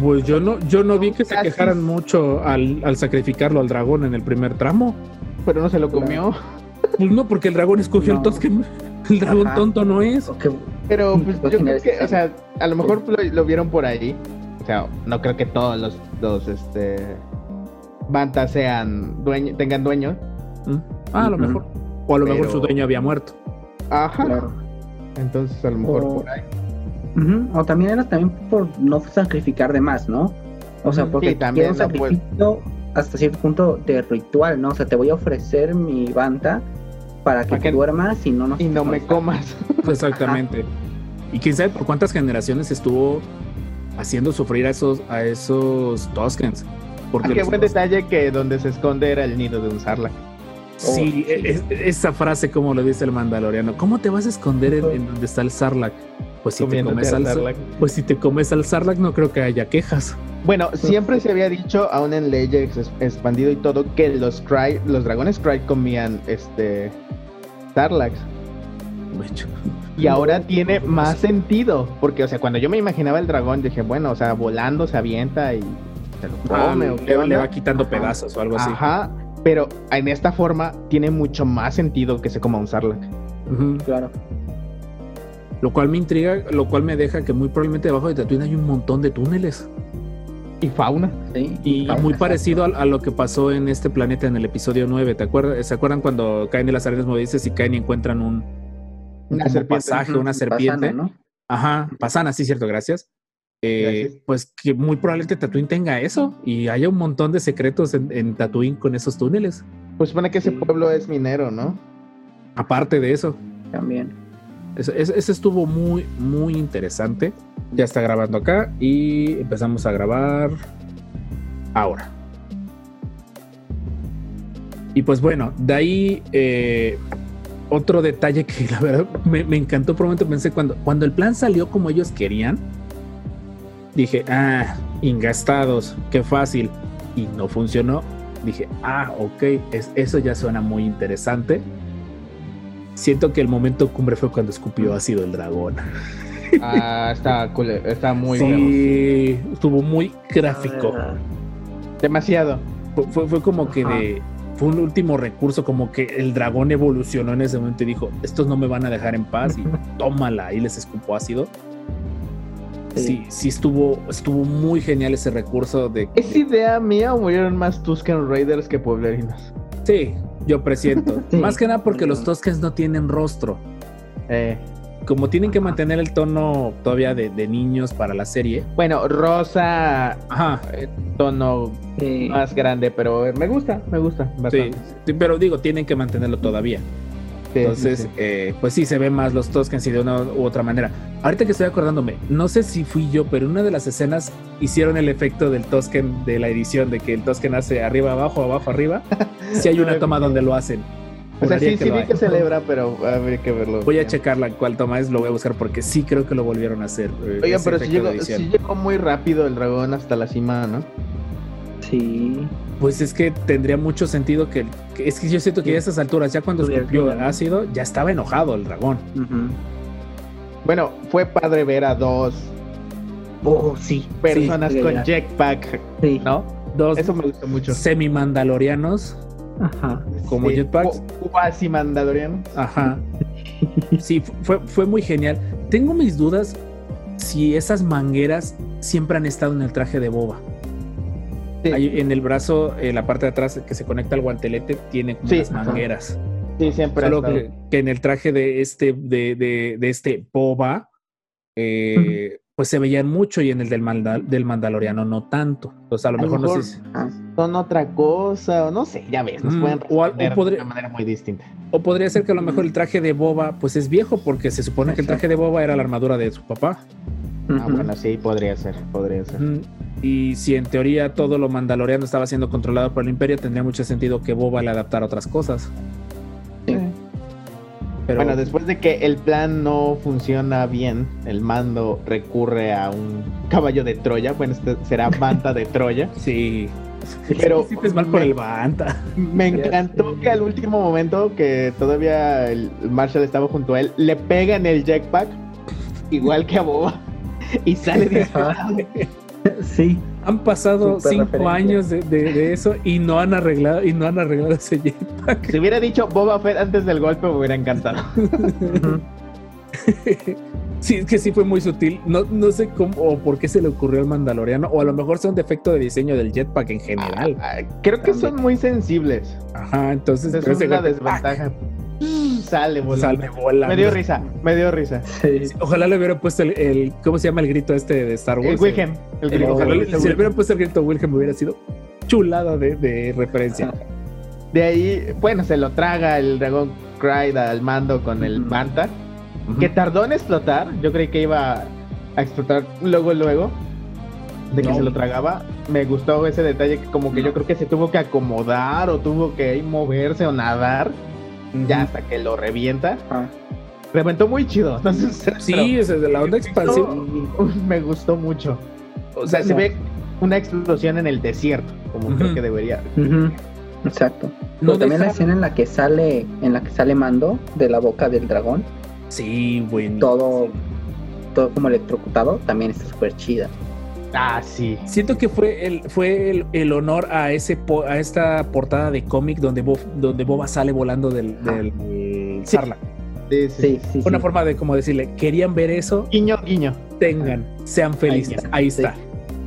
Pues yo no, yo no vi que se Casi. quejaran mucho al, al sacrificarlo al dragón en el primer tramo. Pero no se lo comió. Pues no, porque el dragón escogió el No. Tosken. El dragón Ajá. tonto no es. Pero pues, yo creo que, o sea, a lo mejor lo, lo vieron por ahí. O sea, no creo que todos los, los este, Banta sean dueño, tengan dueño. Mm. Ah, a lo mejor. O a lo mejor su dueño había muerto. Ajá. claro. Entonces a lo mejor O- por ahí. O también era también por no sacrificar de más, ¿no? O sea, porque sí, también quiero un sacrificio hasta cierto punto de ritual, ¿no? O sea, te voy a ofrecer mi banta para que, Para que- duermas y no nos Y no me comas. Exactamente. Y quién sabe por cuántas generaciones estuvo haciendo sufrir a esos, a esos Toskens. Porque Ah, qué los buen detalle que donde se esconde era el nido de un Sarlacc. Sí, Oh, sí. es- esa frase como lo dice el mandaloriano. ¿Cómo te vas a esconder en, en donde está el Sarlacc? Pues si te comes al Sarlacc. pues si te comes al Sarlacc no creo que haya quejas. Bueno, siempre se había dicho, aún en leyes ex- expandido y todo, que los Cry, los dragones Cry comían este hecho. Y ahora tiene más sentido. Porque, o sea, cuando yo me imaginaba el dragón, dije, bueno, o sea, volando se avienta y se lo Ah, come. ¿o le, va quitando pedazos o algo así. Ajá. Pero en esta forma tiene mucho más sentido que se coma un Sarlacc. Ujú. Claro. Lo cual me intriga, lo cual me deja que muy probablemente debajo de Tatooine hay un montón de túneles. Y fauna. Sí. Y Fauna, muy parecido a, a lo que pasó en este planeta en el episodio 9. ¿Te acuerdas? ¿Se acuerdan cuando caen de las arenas movedizas y caen y encuentran un, un Una pasaje, una pasana, serpiente? ¿no? Ajá, pasana, sí, cierto, gracias. Eh, Gracias. Pues que muy probablemente Tatooine tenga eso y haya un montón de secretos en, en Tatooine con esos túneles. Pues supone que ese Sí. pueblo es minero, ¿no? Aparte de eso, También. Eso estuvo muy, muy interesante. Ya está grabando acá y empezamos a grabar ahora. Y pues bueno, de ahí eh, otro detalle que la verdad me, me encantó momento pensé cuando, cuando el plan salió como ellos querían, dije, ah, ingastados, qué fácil. Y no funcionó. Dije, ah, ok, es- eso ya suena muy interesante. Siento que el momento cumbre fue cuando escupió ácido el dragón. Ah, está cool, está muy bueno. sí, estuvo muy gráfico. Ah, Demasiado. Fue, fue, fue como que de. Fue un último recurso, como que el dragón evolucionó en ese momento y dijo: Estos no me van a dejar en paz. Y tómala. Y les escupó ácido. Sí, Sí. sí, estuvo, estuvo muy genial ese recurso de. ¿Es idea mía o murieron más Tusken Raiders que pueblerinos? Sí, yo presiento. Sí. Más que nada porque los. Toskens no tienen rostro. Eh, como tienen que mantener el tono todavía de, de niños para la serie. Bueno, rosa, Ajá, eh, tono Sí. más grande, pero me gusta, me gusta. sí, sí, pero digo, tienen que mantenerlo todavía. Sí, Entonces, sí, sí. eh, pues sí, se ven más los Toskens y de una u otra manera. Ahorita que estoy acordándome, no sé si fui yo, pero en una de las escenas hicieron el efecto del Tosken de la edición, de que el Tosken hace arriba, abajo, abajo, arriba. Si hay una toma donde lo hacen. O sea, sí, que sí vi que celebra, pero habría que verlo. Voy a bien. checarla cuál toma es, lo voy a buscar porque sí creo que lo volvieron a hacer. eh, Oigan, pero llegó, edición. sí llegó muy rápido el dragón hasta la cima, ¿no? Sí. Pues es que tendría mucho sentido que, que- es que yo siento que a esas alturas, ya cuando escupió ácido, ya estaba enojado el dragón. Bueno, fue padre ver a dos Oh, sí. personas Sí, con ya. jetpack, Sí. ¿no? Dos Eso me gustó mucho. semi-mandalorianos, Ajá. como Sí, jetpacks. cu- Cuasi mandaloriano. Ajá. Sí, fu- fue, fue muy genial. Tengo mis dudas si esas mangueras siempre han estado en el traje de Boba. Sí, Hay- en el brazo, en la parte de atrás que se conecta al guantelete, tiene como Sí, unas ajá. mangueras. sí, siempre Solo que, que en el traje de este, de, de, de este Boba, eh, pues se veían mucho y en el del, Manda- del Mandaloriano no tanto. Entonces a lo A lo mejor, no sé si- Ah, Son otra cosa, o no sé, ya ves, nos Mm, pueden o al- o responder podría- de una manera muy distinta. O podría ser que a lo mejor el traje de Boba pues es viejo porque se supone que el traje de Boba era la armadura de su papá. Ah, bueno, sí, podría ser, podría ser. Mm, Y si en teoría todo lo mandaloriano estaba siendo controlado por el imperio, tendría mucho sentido que Boba le adaptara otras cosas. Sí. Pero Bueno, después de que el plan no funciona bien, el mando recurre a un caballo de Troya. Bueno, este será Banta de Troya. sí. Pero Sí, es mal por me- el Banta. Me encantó que al último momento, que todavía el Marshall estaba junto a él, le pega en el jetpack, igual que a Boba, y sale disparado. Sí. Han pasado cinco referencia. años de, de- de eso y no han arreglado y no han arreglado ese jetpack. Si hubiera dicho Boba Fett antes del golpe, me hubiera encantado. Sí, es que sí fue muy sutil. No, no sé cómo o por qué se le ocurrió al Mandaloriano, o a lo mejor sea un defecto de diseño del jetpack en general. Ah, Creo que son muy sensibles. Ajá, entonces Es pero ese una golpe, desventaja. Sale. Sale volando. Me dio risa, me dio risa. Sí. Ojalá le hubiera puesto el, el- ¿cómo se llama el grito este de Star Wars? El Wilhelm. El El- grito. ojalá le- El si le hubieran puesto el grito Wilhelm hubiera sido chulada de, de referencia. De ahí, bueno, se lo traga el dragón Cryde al mando con el. Manta, que tardó en explotar. Yo creí que iba a explotar luego, luego, de que No. se lo tragaba. Me gustó ese detalle que como que No. yo creo que se tuvo que acomodar o tuvo que moverse o nadar, ya hasta que lo revienta. Ah, Reventó muy chido. Entonces, Sí, es de la onda expansiva. me gustó mucho. O sea, se ve una explosión en el desierto, como creo Ujú. que debería. Exacto. No Pero también la escena en la que sale, en la que sale Mando de la boca del dragón, Sí, bueno. todo, todo como electrocutado, también está súper chida. Ah, sí. Siento que fue el, fue el, el honor a ese a esta portada de cómic donde, Bob, donde Boba sale volando del, del Sí. Sarlacc. Sí, sí. Sí, Una sí. forma de como decirle, querían ver eso, Guiño, guiño. tengan, sean felices. Ahí está, está. sí.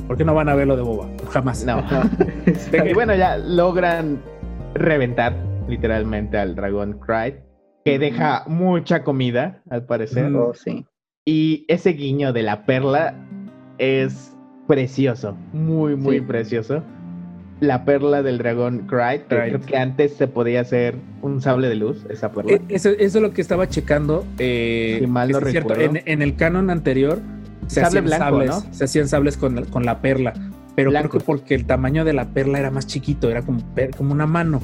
Porque no van a ver lo de Boba, jamás. No. Y bueno, ya logran reventar literalmente al dragón Cryde, que deja mucha comida, al parecer. Oh, sí. Y ese guiño de la perla es precioso, muy, muy Sí. precioso. La perla del dragón Cryde, que Cryde. creo que antes se podía hacer un sable de luz, esa perla. Eh, Eso, eso es lo que estaba checando. eh, Si mal no es cierto, en, recuerdo. en el canon anterior se Sable hacían blanco, sables, ¿no? se hacían sables con, con la perla, pero Blanco. creo que porque el tamaño de la perla era más chiquito, era como, como una mano.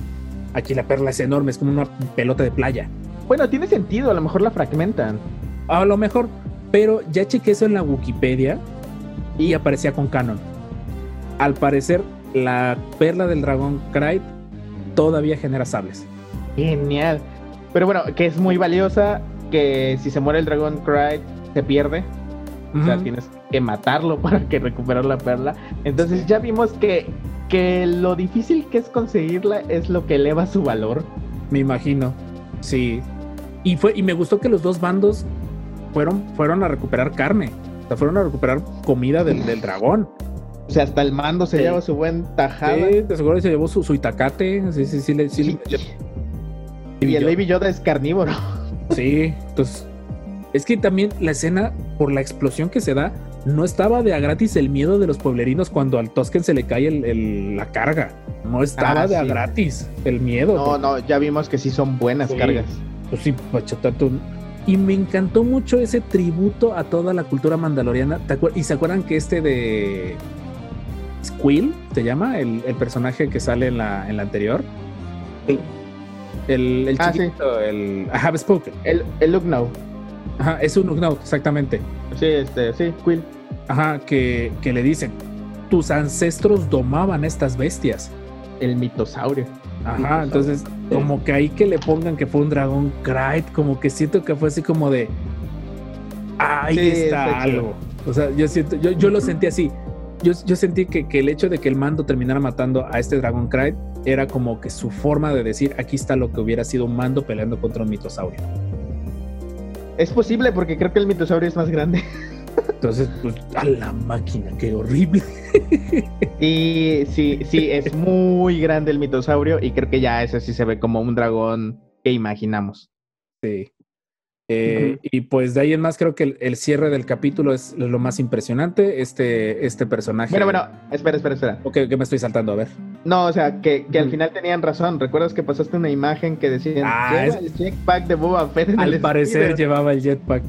Aquí la perla es enorme, es como una pelota de playa. Bueno, tiene sentido, a lo mejor la fragmentan. A lo mejor, pero ya chequé eso en la Wikipedia y aparecía con canon. Al parecer, la perla del dragón Cryde todavía genera sables. Genial. Pero bueno, que es muy valiosa, que si se muere el dragón Cryde, se pierde. O sea, tienes que matarlo para que recuperar la perla. Entonces ya vimos que, que lo difícil que es conseguirla es lo que eleva su valor. Me imagino. Sí. Y fue, y me gustó que los dos bandos fueron, fueron a recuperar carne. O sea, fueron a recuperar comida del, del dragón. O sea, hasta el mando se Sí. lleva su buen tajada. Sí, de seguro se llevó su, su itacate. Sí, sí, sí. le- sí, Sí. le- Y el Baby Yoda es carnívoro. Sí, entonces Es que también la escena, por la explosión que se da, no estaba de a gratis el miedo de los pueblerinos cuando al Tosken se le cae el- el- la carga. No estaba Ah, de a gratis el miedo. No, no, ya vimos que sí son buenas cargas. Pues sí, Pachatato. Y me encantó mucho ese tributo a toda la cultura mandaloriana. ¿Te acuer- ¿Y se acuerdan que este de Squill se llama? El, el personaje que sale en la, en la anterior. Sí. El, el Ah, sí. chiquito, el I have spoken. El, el look now. Ajá, es un Ugnaught, exactamente. Sí, este, sí, Quill. Ajá, que, que le dicen, tus ancestros domaban estas bestias. El mitosaurio. Ajá, entonces como que ahí que le pongan que fue un dragón como que siento que fue así como de, ahí Sí, está algo. O sea, yo siento, yo, yo lo sentí así. Yo, yo sentí que, que el hecho de que el mando terminara matando a este dragón Krayt era como que su forma de decir, aquí está lo que hubiera sido un mando peleando contra un mitosaurio. Es posible porque creo que el mitosaurio es más grande. Entonces, pues, a la máquina, qué horrible. Y sí, sí, es muy grande el mitosaurio y creo que ya ese sí se ve como un dragón que imaginamos. Sí. Eh, Y pues de ahí en más creo que el, el cierre del capítulo es lo más impresionante. Este, este personaje. Bueno, bueno, espera, espera, espera. Ok, que me estoy saltando, a ver. No, o sea, que, que al final tenían razón. ¿Recuerdas que pasaste una imagen que decía Ah, lleva es- el jetpack de Boba Fett en Al el parecer speeder"? llevaba el jetpack.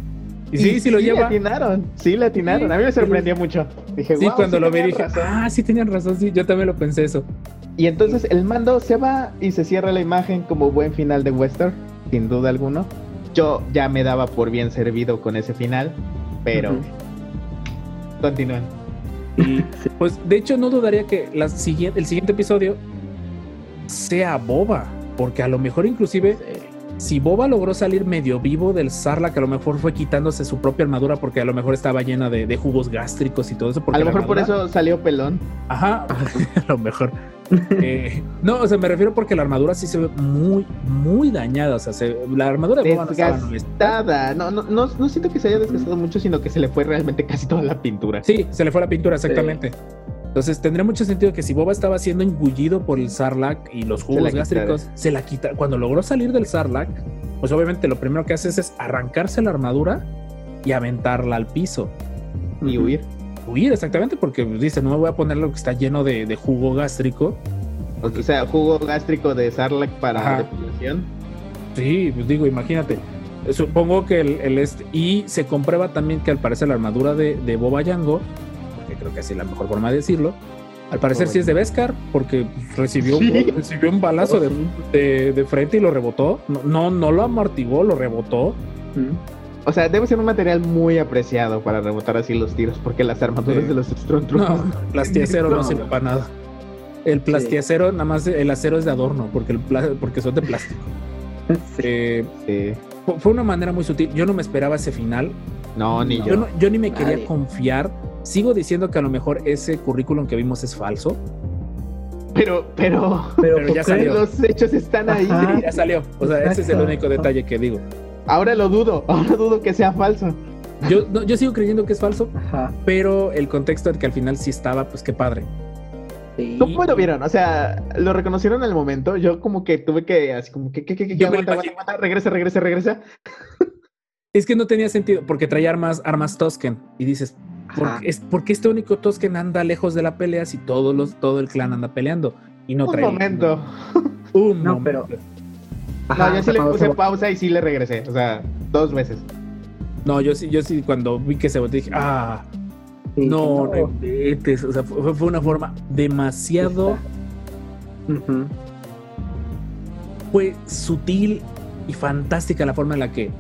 Y sí, sí lo Le lleva. atinaron, sí le atinaron. A mí me sorprendió mucho. Dije, Sí, "Guau, cuando sí lo vi dije, razón". ah, sí tenían razón, sí, yo también lo pensé eso. Y entonces el mando se va y se cierra la imagen como buen final de western, sin duda alguno. Yo ya me daba por bien servido con ese final, pero continúan. Y pues de hecho no dudaría que la siguiente, el siguiente episodio sea Boba, porque a lo mejor inclusive si Boba logró salir medio vivo del Sarlacc, a lo mejor fue quitándose su propia armadura porque a lo mejor estaba llena de, de jugos gástricos y todo eso. porque A lo mejor por eso salió pelón. Ajá, a lo mejor. Eh, no, o sea, me refiero porque la armadura sí se ve muy, muy dañada. O sea, se- la armadura de Boba. Desgastada. No, no, no, no siento que se haya desgastado mucho, sino que se le fue realmente casi toda la pintura. Sí, se le fue la pintura, exactamente. Entonces tendría mucho sentido que si Boba estaba siendo engullido por el Sarlacc y los jugos gástricos, se la quita. Cuando logró salir del Sarlacc, pues obviamente lo primero que haces es arrancarse la armadura y aventarla al piso. Y huir. Huir, exactamente, porque dice, no me voy a poner lo que está lleno de, de jugo gástrico. O sea, jugo gástrico de Sarlacc para Ajá. depilación. Sí, pues digo, imagínate. Supongo que el, el este. Y se comprueba también que al parecer la armadura de, de Boba Yango, creo que así es la mejor forma de decirlo. Al parecer Boba sí es de Beskar, porque recibió, Sí. recibió un balazo de, de- de frente y lo rebotó. No, no, no lo amortiguó, lo rebotó. Mm. O sea, debe ser un material muy apreciado para rebotar así los tiros, porque las armaduras Sí. de los Stormtroopers. No, plastiacero no No. sirve para nada. El plastiacero, nada más el acero es de adorno, porque, el pla- porque son de plástico. Sí. Eh, Sí. fu- fue una manera muy sutil. Yo no me esperaba ese final. No, ni No. yo. Yo, no- yo ni me quería confiar. Sigo diciendo que a lo mejor ese currículum que vimos es falso. Pero, pero, Pero, Pero ya salió. los hechos están ahí. Ajá. Ya salió. O sea, ese es el único detalle que digo. Ahora lo dudo, ahora dudo que sea falso. Yo, no, yo sigo creyendo que es falso, Ajá. pero el contexto de que al final sí estaba, pues qué padre. Sí. ¿Cómo lo vieron? O sea, lo reconocieron en el momento. Yo como que tuve que, así como que, que, que, que, aguanta, aguanta, aguanta, regresa, regresa, regresa. Es que no tenía sentido, porque traía armas, armas Tosken. Y dices, ¿por, Ajá. qué- es, ¿por qué este único Tosken anda lejos de la pelea si todos los, todo el clan anda peleando? Y no Un trae. momento. Un No, momento. pero- No, Ajá, yo o sí le puse se- pausa y sí le regresé. O sea, dos veces. No, yo sí, yo sí, cuando vi que se volteó dije, ah, sí, no, no inventes". O sea, fue, fue una forma demasiado. Fue sutil y fantástica la forma en la que.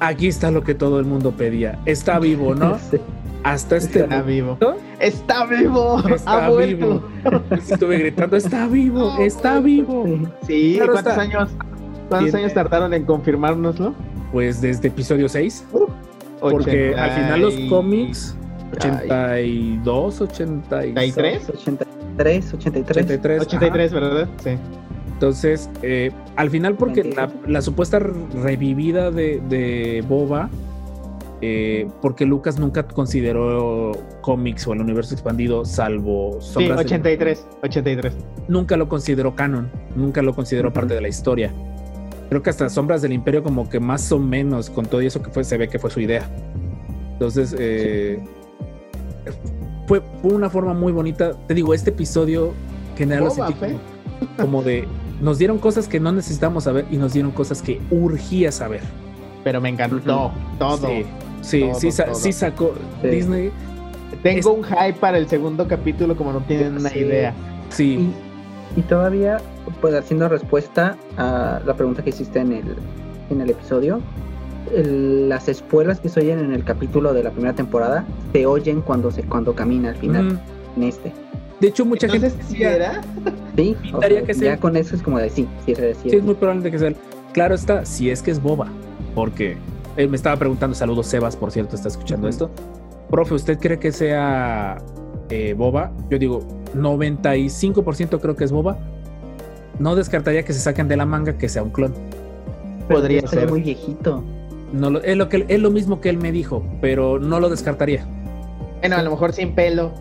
Aquí está lo que todo el mundo pedía. Está vivo, ¿no? Sí. Hasta este Está vivo. ¿No? ¡Está vivo! Está ¡Ha vuelto! vivo. Estuve gritando, está vivo, está vivo. Sí. Claro ¿cuántos está. años? ¿Cuántos Tiene- años tardaron en confirmárnoslo? Pues desde episodio 6, porque al final los cómics 82, 86, 83, 83, 83. 83, 83, ¿verdad? Sí. Entonces, eh, al final, porque la, la supuesta revivida de, de Boba, eh, porque Lucas nunca consideró cómics o el universo expandido, salvo Sí, Sombras de- 83, 83. nunca lo consideró canon, nunca lo consideró parte de la historia. Creo que hasta Sombras del Imperio como que más o menos con todo eso que fue, se ve que fue su idea. Entonces, eh, fue, fue una forma muy bonita. Te digo, este episodio general lo sentí como de... Nos dieron cosas que no necesitamos saber y nos dieron cosas que urgía saber. Pero me encantó todo. Sí, sí, Todo, sí, sa- todo. sí sacó Sí. Disney. Tengo Es- un hype para el segundo capítulo como no tienen una idea. Sí, Y, y todavía, pues haciendo respuesta a la pregunta que hiciste en el, en el episodio, el- las espuelas que se oyen en el capítulo de la primera temporada se oyen cuando se cuando camina al final, en este. De hecho, mucha Entonces, gente ¿sí decía, era? Sí, o sea, que sí. ya con eso es como de sí, sí, sí, sí, es muy probable que sea. Claro está, si es que es boba, porque él me estaba preguntando, saludos Sebas, por cierto, está escuchando esto. Profe, ¿usted cree que sea eh, boba? Yo digo, 95% creo que es boba. No descartaría que se saquen de la manga que sea un clon. Podría ser. muy viejito. No lo- es, lo que, es lo mismo que él me dijo, pero no lo descartaría. Bueno, a lo mejor sin pelo.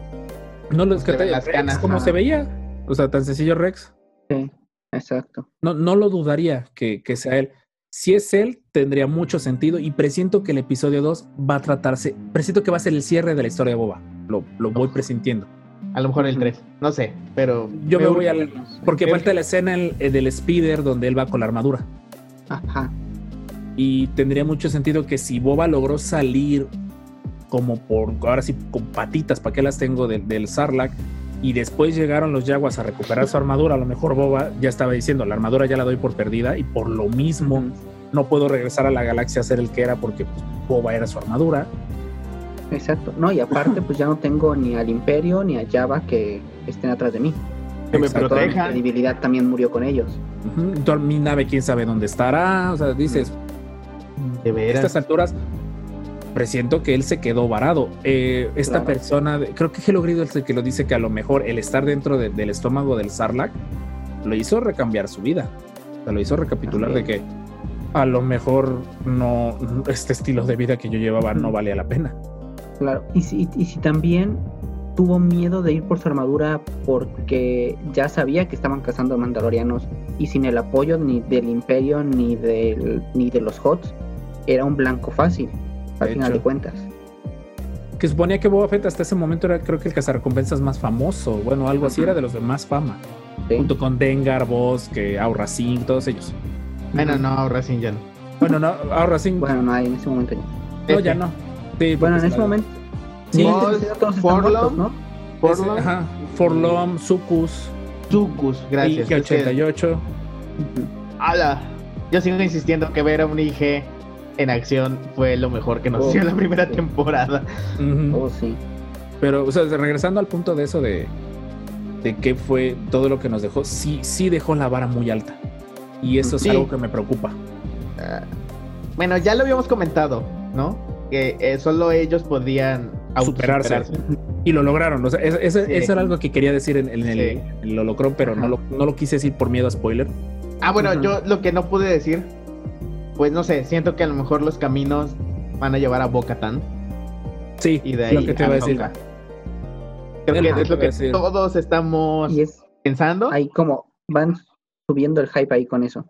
No lo Se descartaría. las Rex, como ajá. se veía. O sea, tan sencillo Rex. Sí, exacto. No, no lo dudaría que, que sea él. Si es él, tendría mucho sentido y presiento que el episodio 2 va a tratarse, presiento que va a ser el cierre de la historia de Boba. Lo, lo voy presintiendo. A lo mejor el Ujú. 3. No sé, pero. Yo me voy al... Porque falta la escena el- el del speeder donde él va con la armadura. Ajá. Y tendría mucho sentido que si Boba logró salir como por, ahora sí, con patitas, ¿para qué las tengo? Del, del Sarlacc. Y después llegaron los Jaguars a recuperar su armadura. A lo mejor Boba ya estaba diciendo, la armadura ya la doy por perdida y por lo mismo no puedo regresar a la galaxia a ser el que era porque pues, Boba era su armadura. Exacto. No, y aparte, pues ya no tengo ni al Imperio ni a Java que estén atrás de mí. Que me Exacto. Toda mi credibilidad también murió con ellos. Entonces, mi nave, quién sabe dónde estará. O sea, dices, De a veras. estas alturas, presiento que él se quedó varado. Eh, esta Claro. persona, creo que Hello Grido es el que lo dice que a lo mejor el estar dentro de- del estómago del Sarlacc lo hizo recambiar su vida. O sea, lo hizo recapitular de que a lo mejor no, este estilo de vida que yo llevaba no valía la pena. Claro. Y si, y si también tuvo miedo de ir por su armadura porque ya sabía que estaban cazando mandalorianos y sin el apoyo ni del Imperio ni del ni de los HOTS era un blanco fácil al De final hecho. de cuentas. Que suponía que Boba Fett hasta ese momento era creo que el cazarrecompensas más famoso. Bueno, algo así era de los de más fama. ¿sí? Junto con Dengar, Bosque, Aura Singh, todos ellos. Bueno, no, Racing ya no. Bueno, no, Aura Singh, Bueno, no hay en ese momento ya. no, ya no. Sí, Bueno, en ese la- momento. Sí. Forlom, ¿no? Forlom, Ajá, Forlom, Sucus, Zucus, gracias. IG Es que- 88. Ujú. ala, Yo sigo insistiendo que ver a un IG en acción fue lo mejor que nos Oh, dio la primera sí. temporada. Oh, sí. Pero, o sea, regresando al punto de eso de, de qué fue todo lo que nos dejó, sí, sí dejó la vara muy alta. Y eso es algo que me preocupa. Ah, bueno, ya lo habíamos comentado, ¿no? Que eh, solo ellos podían Superarse. Y lo lograron. O sea, es- es- Sí. eso era algo que quería decir en, en el, Sí. el holocron, pero no lo, no lo quise decir por miedo a spoiler. Ah, bueno, yo lo que no pude decir, pues no sé, siento que a lo mejor los caminos van a llevar a Bo-Katan Sí, y de ahí lo que te a iba a decir. Creo que es lo que todos estamos Y es pensando. ahí como van subiendo el hype ahí con eso.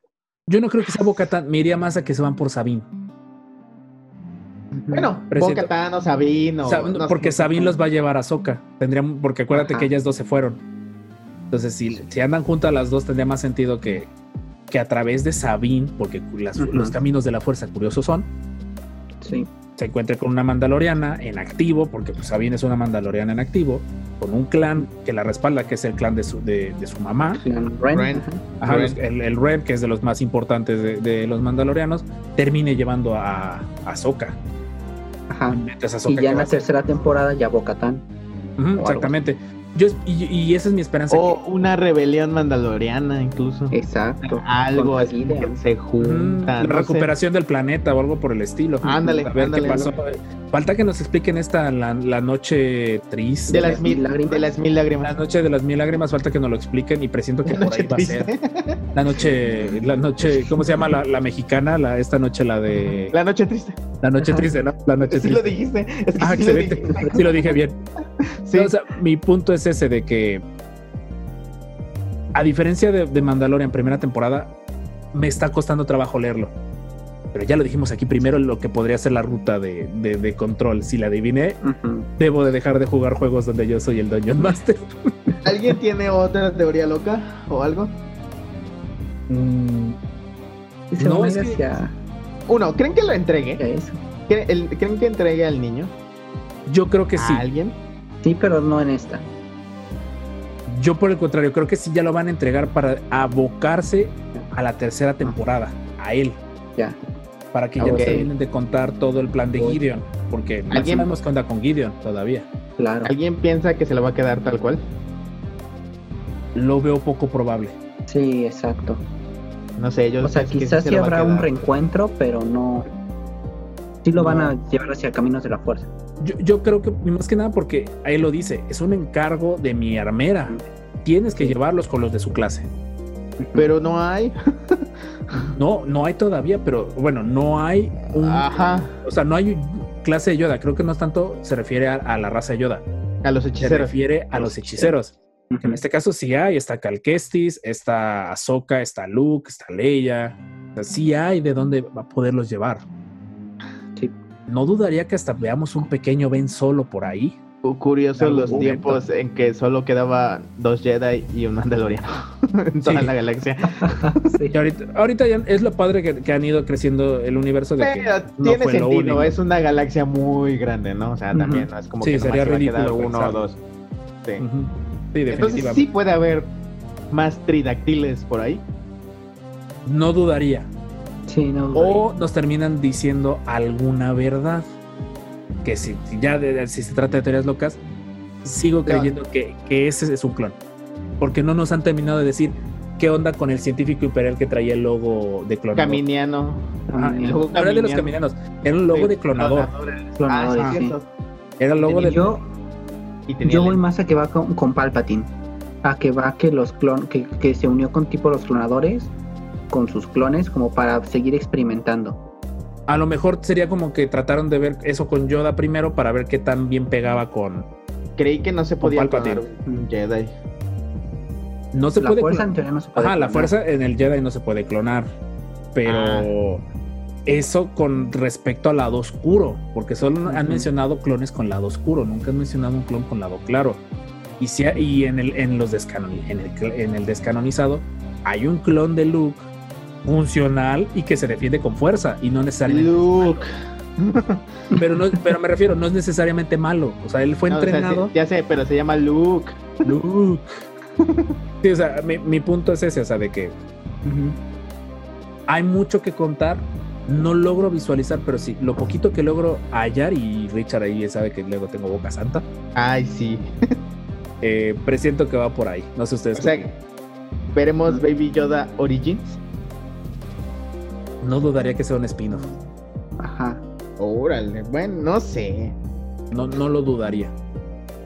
Yo no creo que sea Bocatan, me iría más a que se van por Sabine. Bueno. Bo-Katan o Sabine o... No porque Sabine los va a llevar a Soka. Tendrían, porque acuérdate Ajá. que ellas dos se fueron. Entonces, si, si andan juntas las dos, tendría más sentido que, que a través de Sabine, porque las- los caminos de la fuerza curiosos son, Sí. se encuentre con una mandaloriana en activo, porque pues, Sabine es una mandaloriana en activo, con un clan que la respalda, que es el clan de su, de, de su mamá. Clan Ren, Ren. ajá. Ajá, Ren. los- el, el Ren, que es de los más importantes de, de los mandalorianos, termine llevando a, a Soka. Ajá. Mientras Y ya en la tercera temporada ya Bocatán. Algo exactamente. Yo, y, y esa es mi esperanza. O una rebelión mandaloriana incluso. Exacto. Algo así que se juntan. la no sé. recuperación del planeta o algo por el estilo. Ándale, A ver ándale, qué pasó. Falta que nos expliquen esta, la, la noche triste. De las, mil, lágrimas. de las mil La lágrimas. noche de las mil lágrimas, falta que nos lo expliquen y presiento que La por ahí noche va a ser. triste. La noche, la noche, ¿cómo se llama la, la mexicana? La, esta noche, la de. La noche triste. La noche Ajá. triste, ¿no? La noche Sí lo triste. dijiste. Es que Ah, sí lo excelente. dijiste. Sí lo dije bien. Sí. No, o sea, mi punto es ese de que, a diferencia de, de Mandalorian primera temporada, me está costando trabajo leerlo. Pero ya lo dijimos aquí primero lo que podría ser la ruta de, de- de control. Si la adiviné, debo de dejar de jugar juegos donde yo soy el Dungeon Master. ¿Alguien tiene otra teoría loca o algo? Mm, No, es que- hacia- Uno, ¿creen que lo entregue? eso. ¿Creen, el- ¿creen que entregue al niño? yo creo que sí. ¿A alguien? Sí, pero no en esta. Yo por el contrario, creo que sí ya lo van a entregar para abocarse a la tercera temporada, a él, Ya. Para que ya Ok. no se terminen de contar todo el plan de. Gideon, porque no ¿Alguien- sabemos qué onda con Gideon todavía. Claro. ¿Alguien piensa que se lo va a quedar tal cual? Lo veo poco probable. Sí, exacto. No sé, yo O sea, quizás sí habrá un reencuentro, pero no. Sí lo van No. a llevar hacia caminos de la fuerza. Yo, yo creo que más que nada porque ahí lo dice, es un encargo de mi armera. Tienes que Sí. llevarlos con los de su clase. Pero no hay. No, no hay todavía, pero bueno, no hay un, Ajá. o sea, no hay clase de Yoda. Creo que no es tanto se refiere a, a la raza de Yoda, A los se hechiceros. refiere a los hechiceros. En este caso sí hay, está Cal Kestis, está Ahsoka, está Luke, está Leia. O sea, sí hay de dónde va a poderlos llevar. Sí. No dudaría que hasta veamos un pequeño Ben solo por ahí. Cu- Curioso Algún los momento. tiempos en que solo quedaban dos Jedi y un Mandaloriano en toda Sí. la galaxia. Sí. Ahorita, ahorita ya es lo padre que, que han ido creciendo el universo de que Pero no tiene fue sentido, es una galaxia muy grande, ¿no? O sea, también no es como Sí, que sería ridículo uno o dos. Sí. Sí, Entonces sí puede haber más tridactiles por ahí. No dudaría. Sí, no. O nos terminan diciendo alguna verdad. Que si ya de- de- si se trata de teorías locas, sigo Claro. creyendo que, que ese es un clon. Porque no nos han terminado de decir qué onda con el científico imperial que traía el logo de clonador. Caminiano. Ajá, el- era de los caminiano. caminianos, era un logo Sí, de clonador. Ah, sí, sí. cierto. Era el logo de. Yo, Y tenía yo voy más a que va con, con Palpatine. A que va que los clon, que, que se unió con tipo los clonadores, con sus clones, como para seguir experimentando. A lo mejor sería como que trataron de ver eso con Yoda primero para ver qué tan bien pegaba con. Creí que no se podía clonar un Jedi. No se la puede. fuerza clon- en teoría no se puede. Ajá, la clonar. fuerza en el Jedi no se puede clonar. Pero Ah. eso con respecto al lado oscuro, porque solo han mencionado clones con lado oscuro, nunca han mencionado un clon con lado claro. Y, si, y en, el, en, los descanon- en, el, en el descanonizado hay un clon de Luke funcional y que se defiende con fuerza y no necesariamente. Luke. Pero, no, pero me refiero, no es necesariamente malo. O sea, él fue No, o sea, entrenado. ya sé, pero se llama Luke. Luke. Sí, o sea, mi, mi punto es ese, o sea, de que hay mucho que contar. No logro visualizar, pero sí, lo poquito que logro hallar, y Richard ahí sabe que luego tengo boca santa, Ay, sí. eh, presiento que va por ahí. No sé ustedes. O sea, veremos Baby Yoda Origins. No dudaría que sea un spin-off. Ajá. Órale, bueno, no sé. No, no lo dudaría.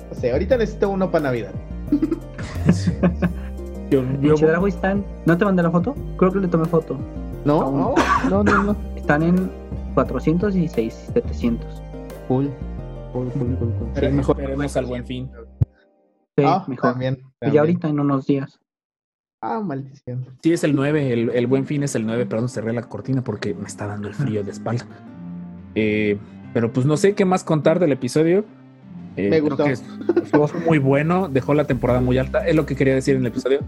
No sé, ahorita necesito uno para Navidad. Yo, yo- Chedraui están. ¿No te mandé la foto? Creo que le tomé foto. No, no, no, no, no. Están en 400 y 6, 700. Cool. Cool, cool, cool, cool. Sí, mejor. esperemos al buen fin. Sí, Ah, mejor. También, Y también. ahorita en unos días. Ah, maldición. Sí, es el 9, el, el buen fin es el 9, perdón, cerré la cortina porque me está dando el frío de espalda. Eh, pero pues no sé qué más contar del episodio. Eh, Me creo gustó. que fue muy bueno, dejó la temporada muy alta, es lo que quería decir en el episodio.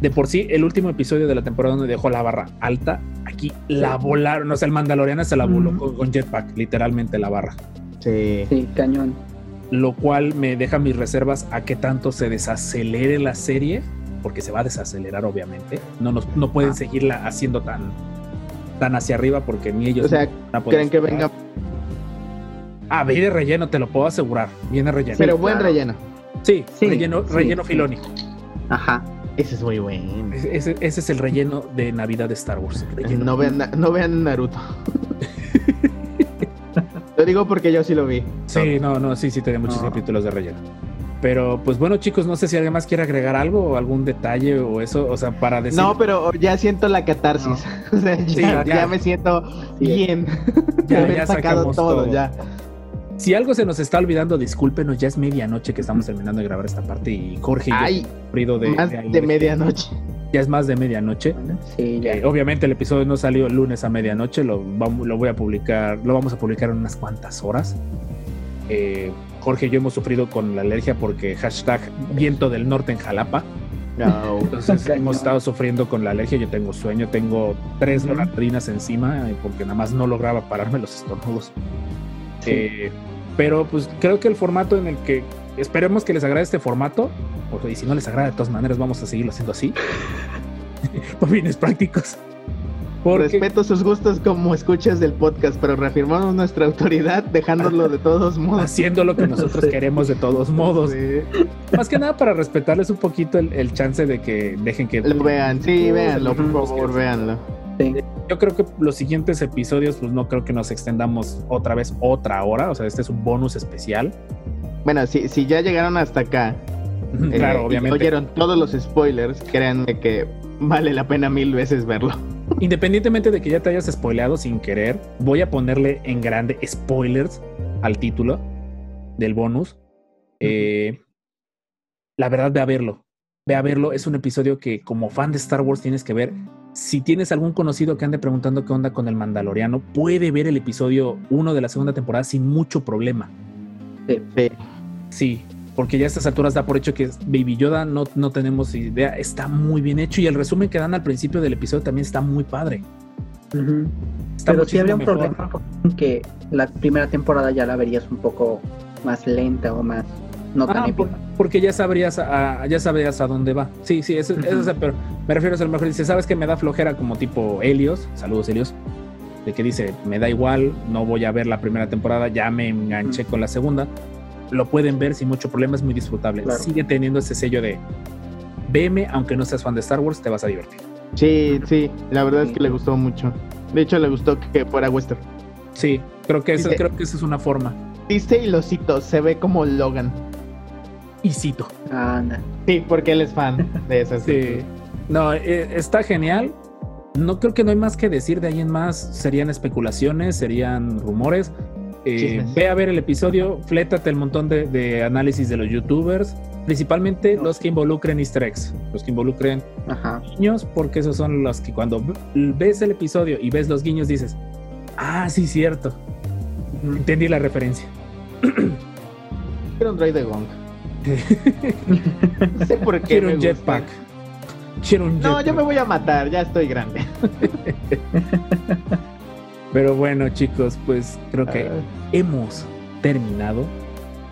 De por sí, el último episodio de la temporada donde dejó la barra alta, aquí la volaron, o sea, el Mandaloriana se la voló con, con jetpack, literalmente la barra. Sí. Sí, cañón. Lo cual me deja mis reservas a que tanto se desacelere la serie, porque se va a desacelerar obviamente. No, nos, no pueden Ah. seguirla haciendo tan, tan hacia arriba porque ni ellos O sea, van a poder ¿creen que venga? Ah, viene relleno, te lo puedo asegurar. Viene relleno. Pero buen claro. relleno. sí, Sí, relleno, sí, relleno sí. Filoni. Ajá. Ese es muy bueno. Ese, es el relleno de Navidad de Star Wars. No vean, no vean Naruto. Lo digo porque yo sí lo vi. Sí, no, no, sí, sí, tiene muchos No. capítulos de relleno. Pero pues bueno, chicos, no sé si alguien más quiere agregar algo o algún detalle o eso, o sea, para decir. No, pero ya siento la catarsis. O sea, ya, Sí, ya ya. me siento bien. Ya, ya sacado todo, todo. ya. Si algo se nos está olvidando, discúlpenos, ya es medianoche que estamos terminando de grabar esta parte y Jorge y yo Ay, sufrido de, más de de medianoche. Ya es más de medianoche. Sí, ya. Eh, obviamente el episodio no salió el lunes a medianoche, lo, vamos, lo voy a publicar, lo vamos a publicar en unas cuantas horas. Eh, Jorge y yo hemos sufrido con la alergia porque hashtag viento del norte en Jalapa. No. Entonces hemos estado sufriendo con la alergia. Yo tengo sueño, tengo tres loratadinas encima eh, porque nada más no lograba pararme los estornudos. Sí. Eh, pero pues creo que el formato en el que esperemos que les agrade este formato, y si no les agrada de todas maneras vamos a seguirlo haciendo así. Por fines prácticos. Porque Respeto sus gustos como escuchas del podcast, pero reafirmamos nuestra autoridad dejándolo de todos modos. haciendo lo que nosotros Sí. queremos de todos modos. Sí. Más que nada para respetarles un poquito el, el chance de que dejen que Lo vean, sí, véanlo, por favor, véanlo. Sí. Yo creo que los siguientes episodios, pues no creo que nos extendamos otra vez otra hora. O sea, este es un bonus especial. Bueno, si, si ya llegaron hasta acá, eh, claro, y obviamente. oyeron todos los spoilers, créanme que vale la pena mil veces verlo. Independientemente de que ya te hayas spoileado sin querer, voy a ponerle en grande spoilers al título del bonus. Eh, la verdad, ve a verlo. Ve a verlo. Es un episodio que, como fan de Star Wars, tienes que ver. Si tienes algún conocido que ande preguntando qué onda con el Mandaloriano, puede ver el episodio 1 de la segunda temporada sin mucho problema. Sí. Sí, porque ya a estas alturas da por hecho que Baby Yoda no, no tenemos idea. Está muy bien hecho y el resumen que dan al principio del episodio también está muy padre. Está Pero sí habría un problema con que la primera temporada ya la verías un poco más lenta o más no tan Ah, por- porque ya sabrías a, ya sabrías a dónde va. Sí, sí, eso, eso Ujú. es- pero me refiero a lo mejor dice, sabes que me da flojera como tipo Helios, saludos Helios, de que dice, me da igual, no voy a ver la primera temporada, ya me enganché con la segunda. Lo pueden ver sin mucho problema, es muy disfrutable. Claro. Sigue teniendo ese sello de veme, aunque no seas fan de Star Wars, te vas a divertir. Sí, sí, la verdad es que le gustó mucho. De hecho, le gustó que fuera western. Sí, creo que, eso, Dice- creo que esa es una forma. Dice y lo cito, se ve como Logan. Y cito. Anda. Sí, porque él es fan de esas. Sí. No, eh, está genial. No creo que no hay más que decir de ahí en más. Serían especulaciones, serían rumores. Eh, ve a ver el episodio, flétate el montón de, de análisis de los youtubers, principalmente los que involucren easter eggs, los que involucren Ajá. guiños, porque esos son los que cuando ves el episodio y ves los guiños dices, ah, sí, cierto, entendí la referencia. Quiero un droid de Gong. No sé por qué. Quiero un jetpack. Quiero un No, jetpack. yo me voy a matar, ya estoy grande. Pero bueno, chicos, pues creo que Ah, hemos terminado.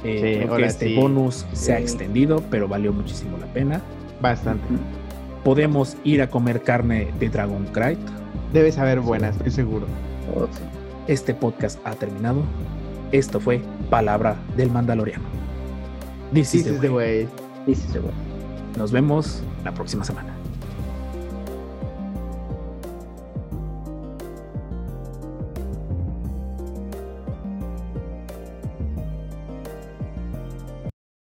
Eh, Sí, creo que este sí. bonus se ha extendido, pero valió muchísimo la pena. bastante. Podemos ir a comer carne de Dragon Knight. Debe saber buena, estoy seguro. Este podcast ha terminado. Esto fue Palabra del Mandaloriano. This This is the is the way. way. Dice ese güey. Nos vemos la próxima semana.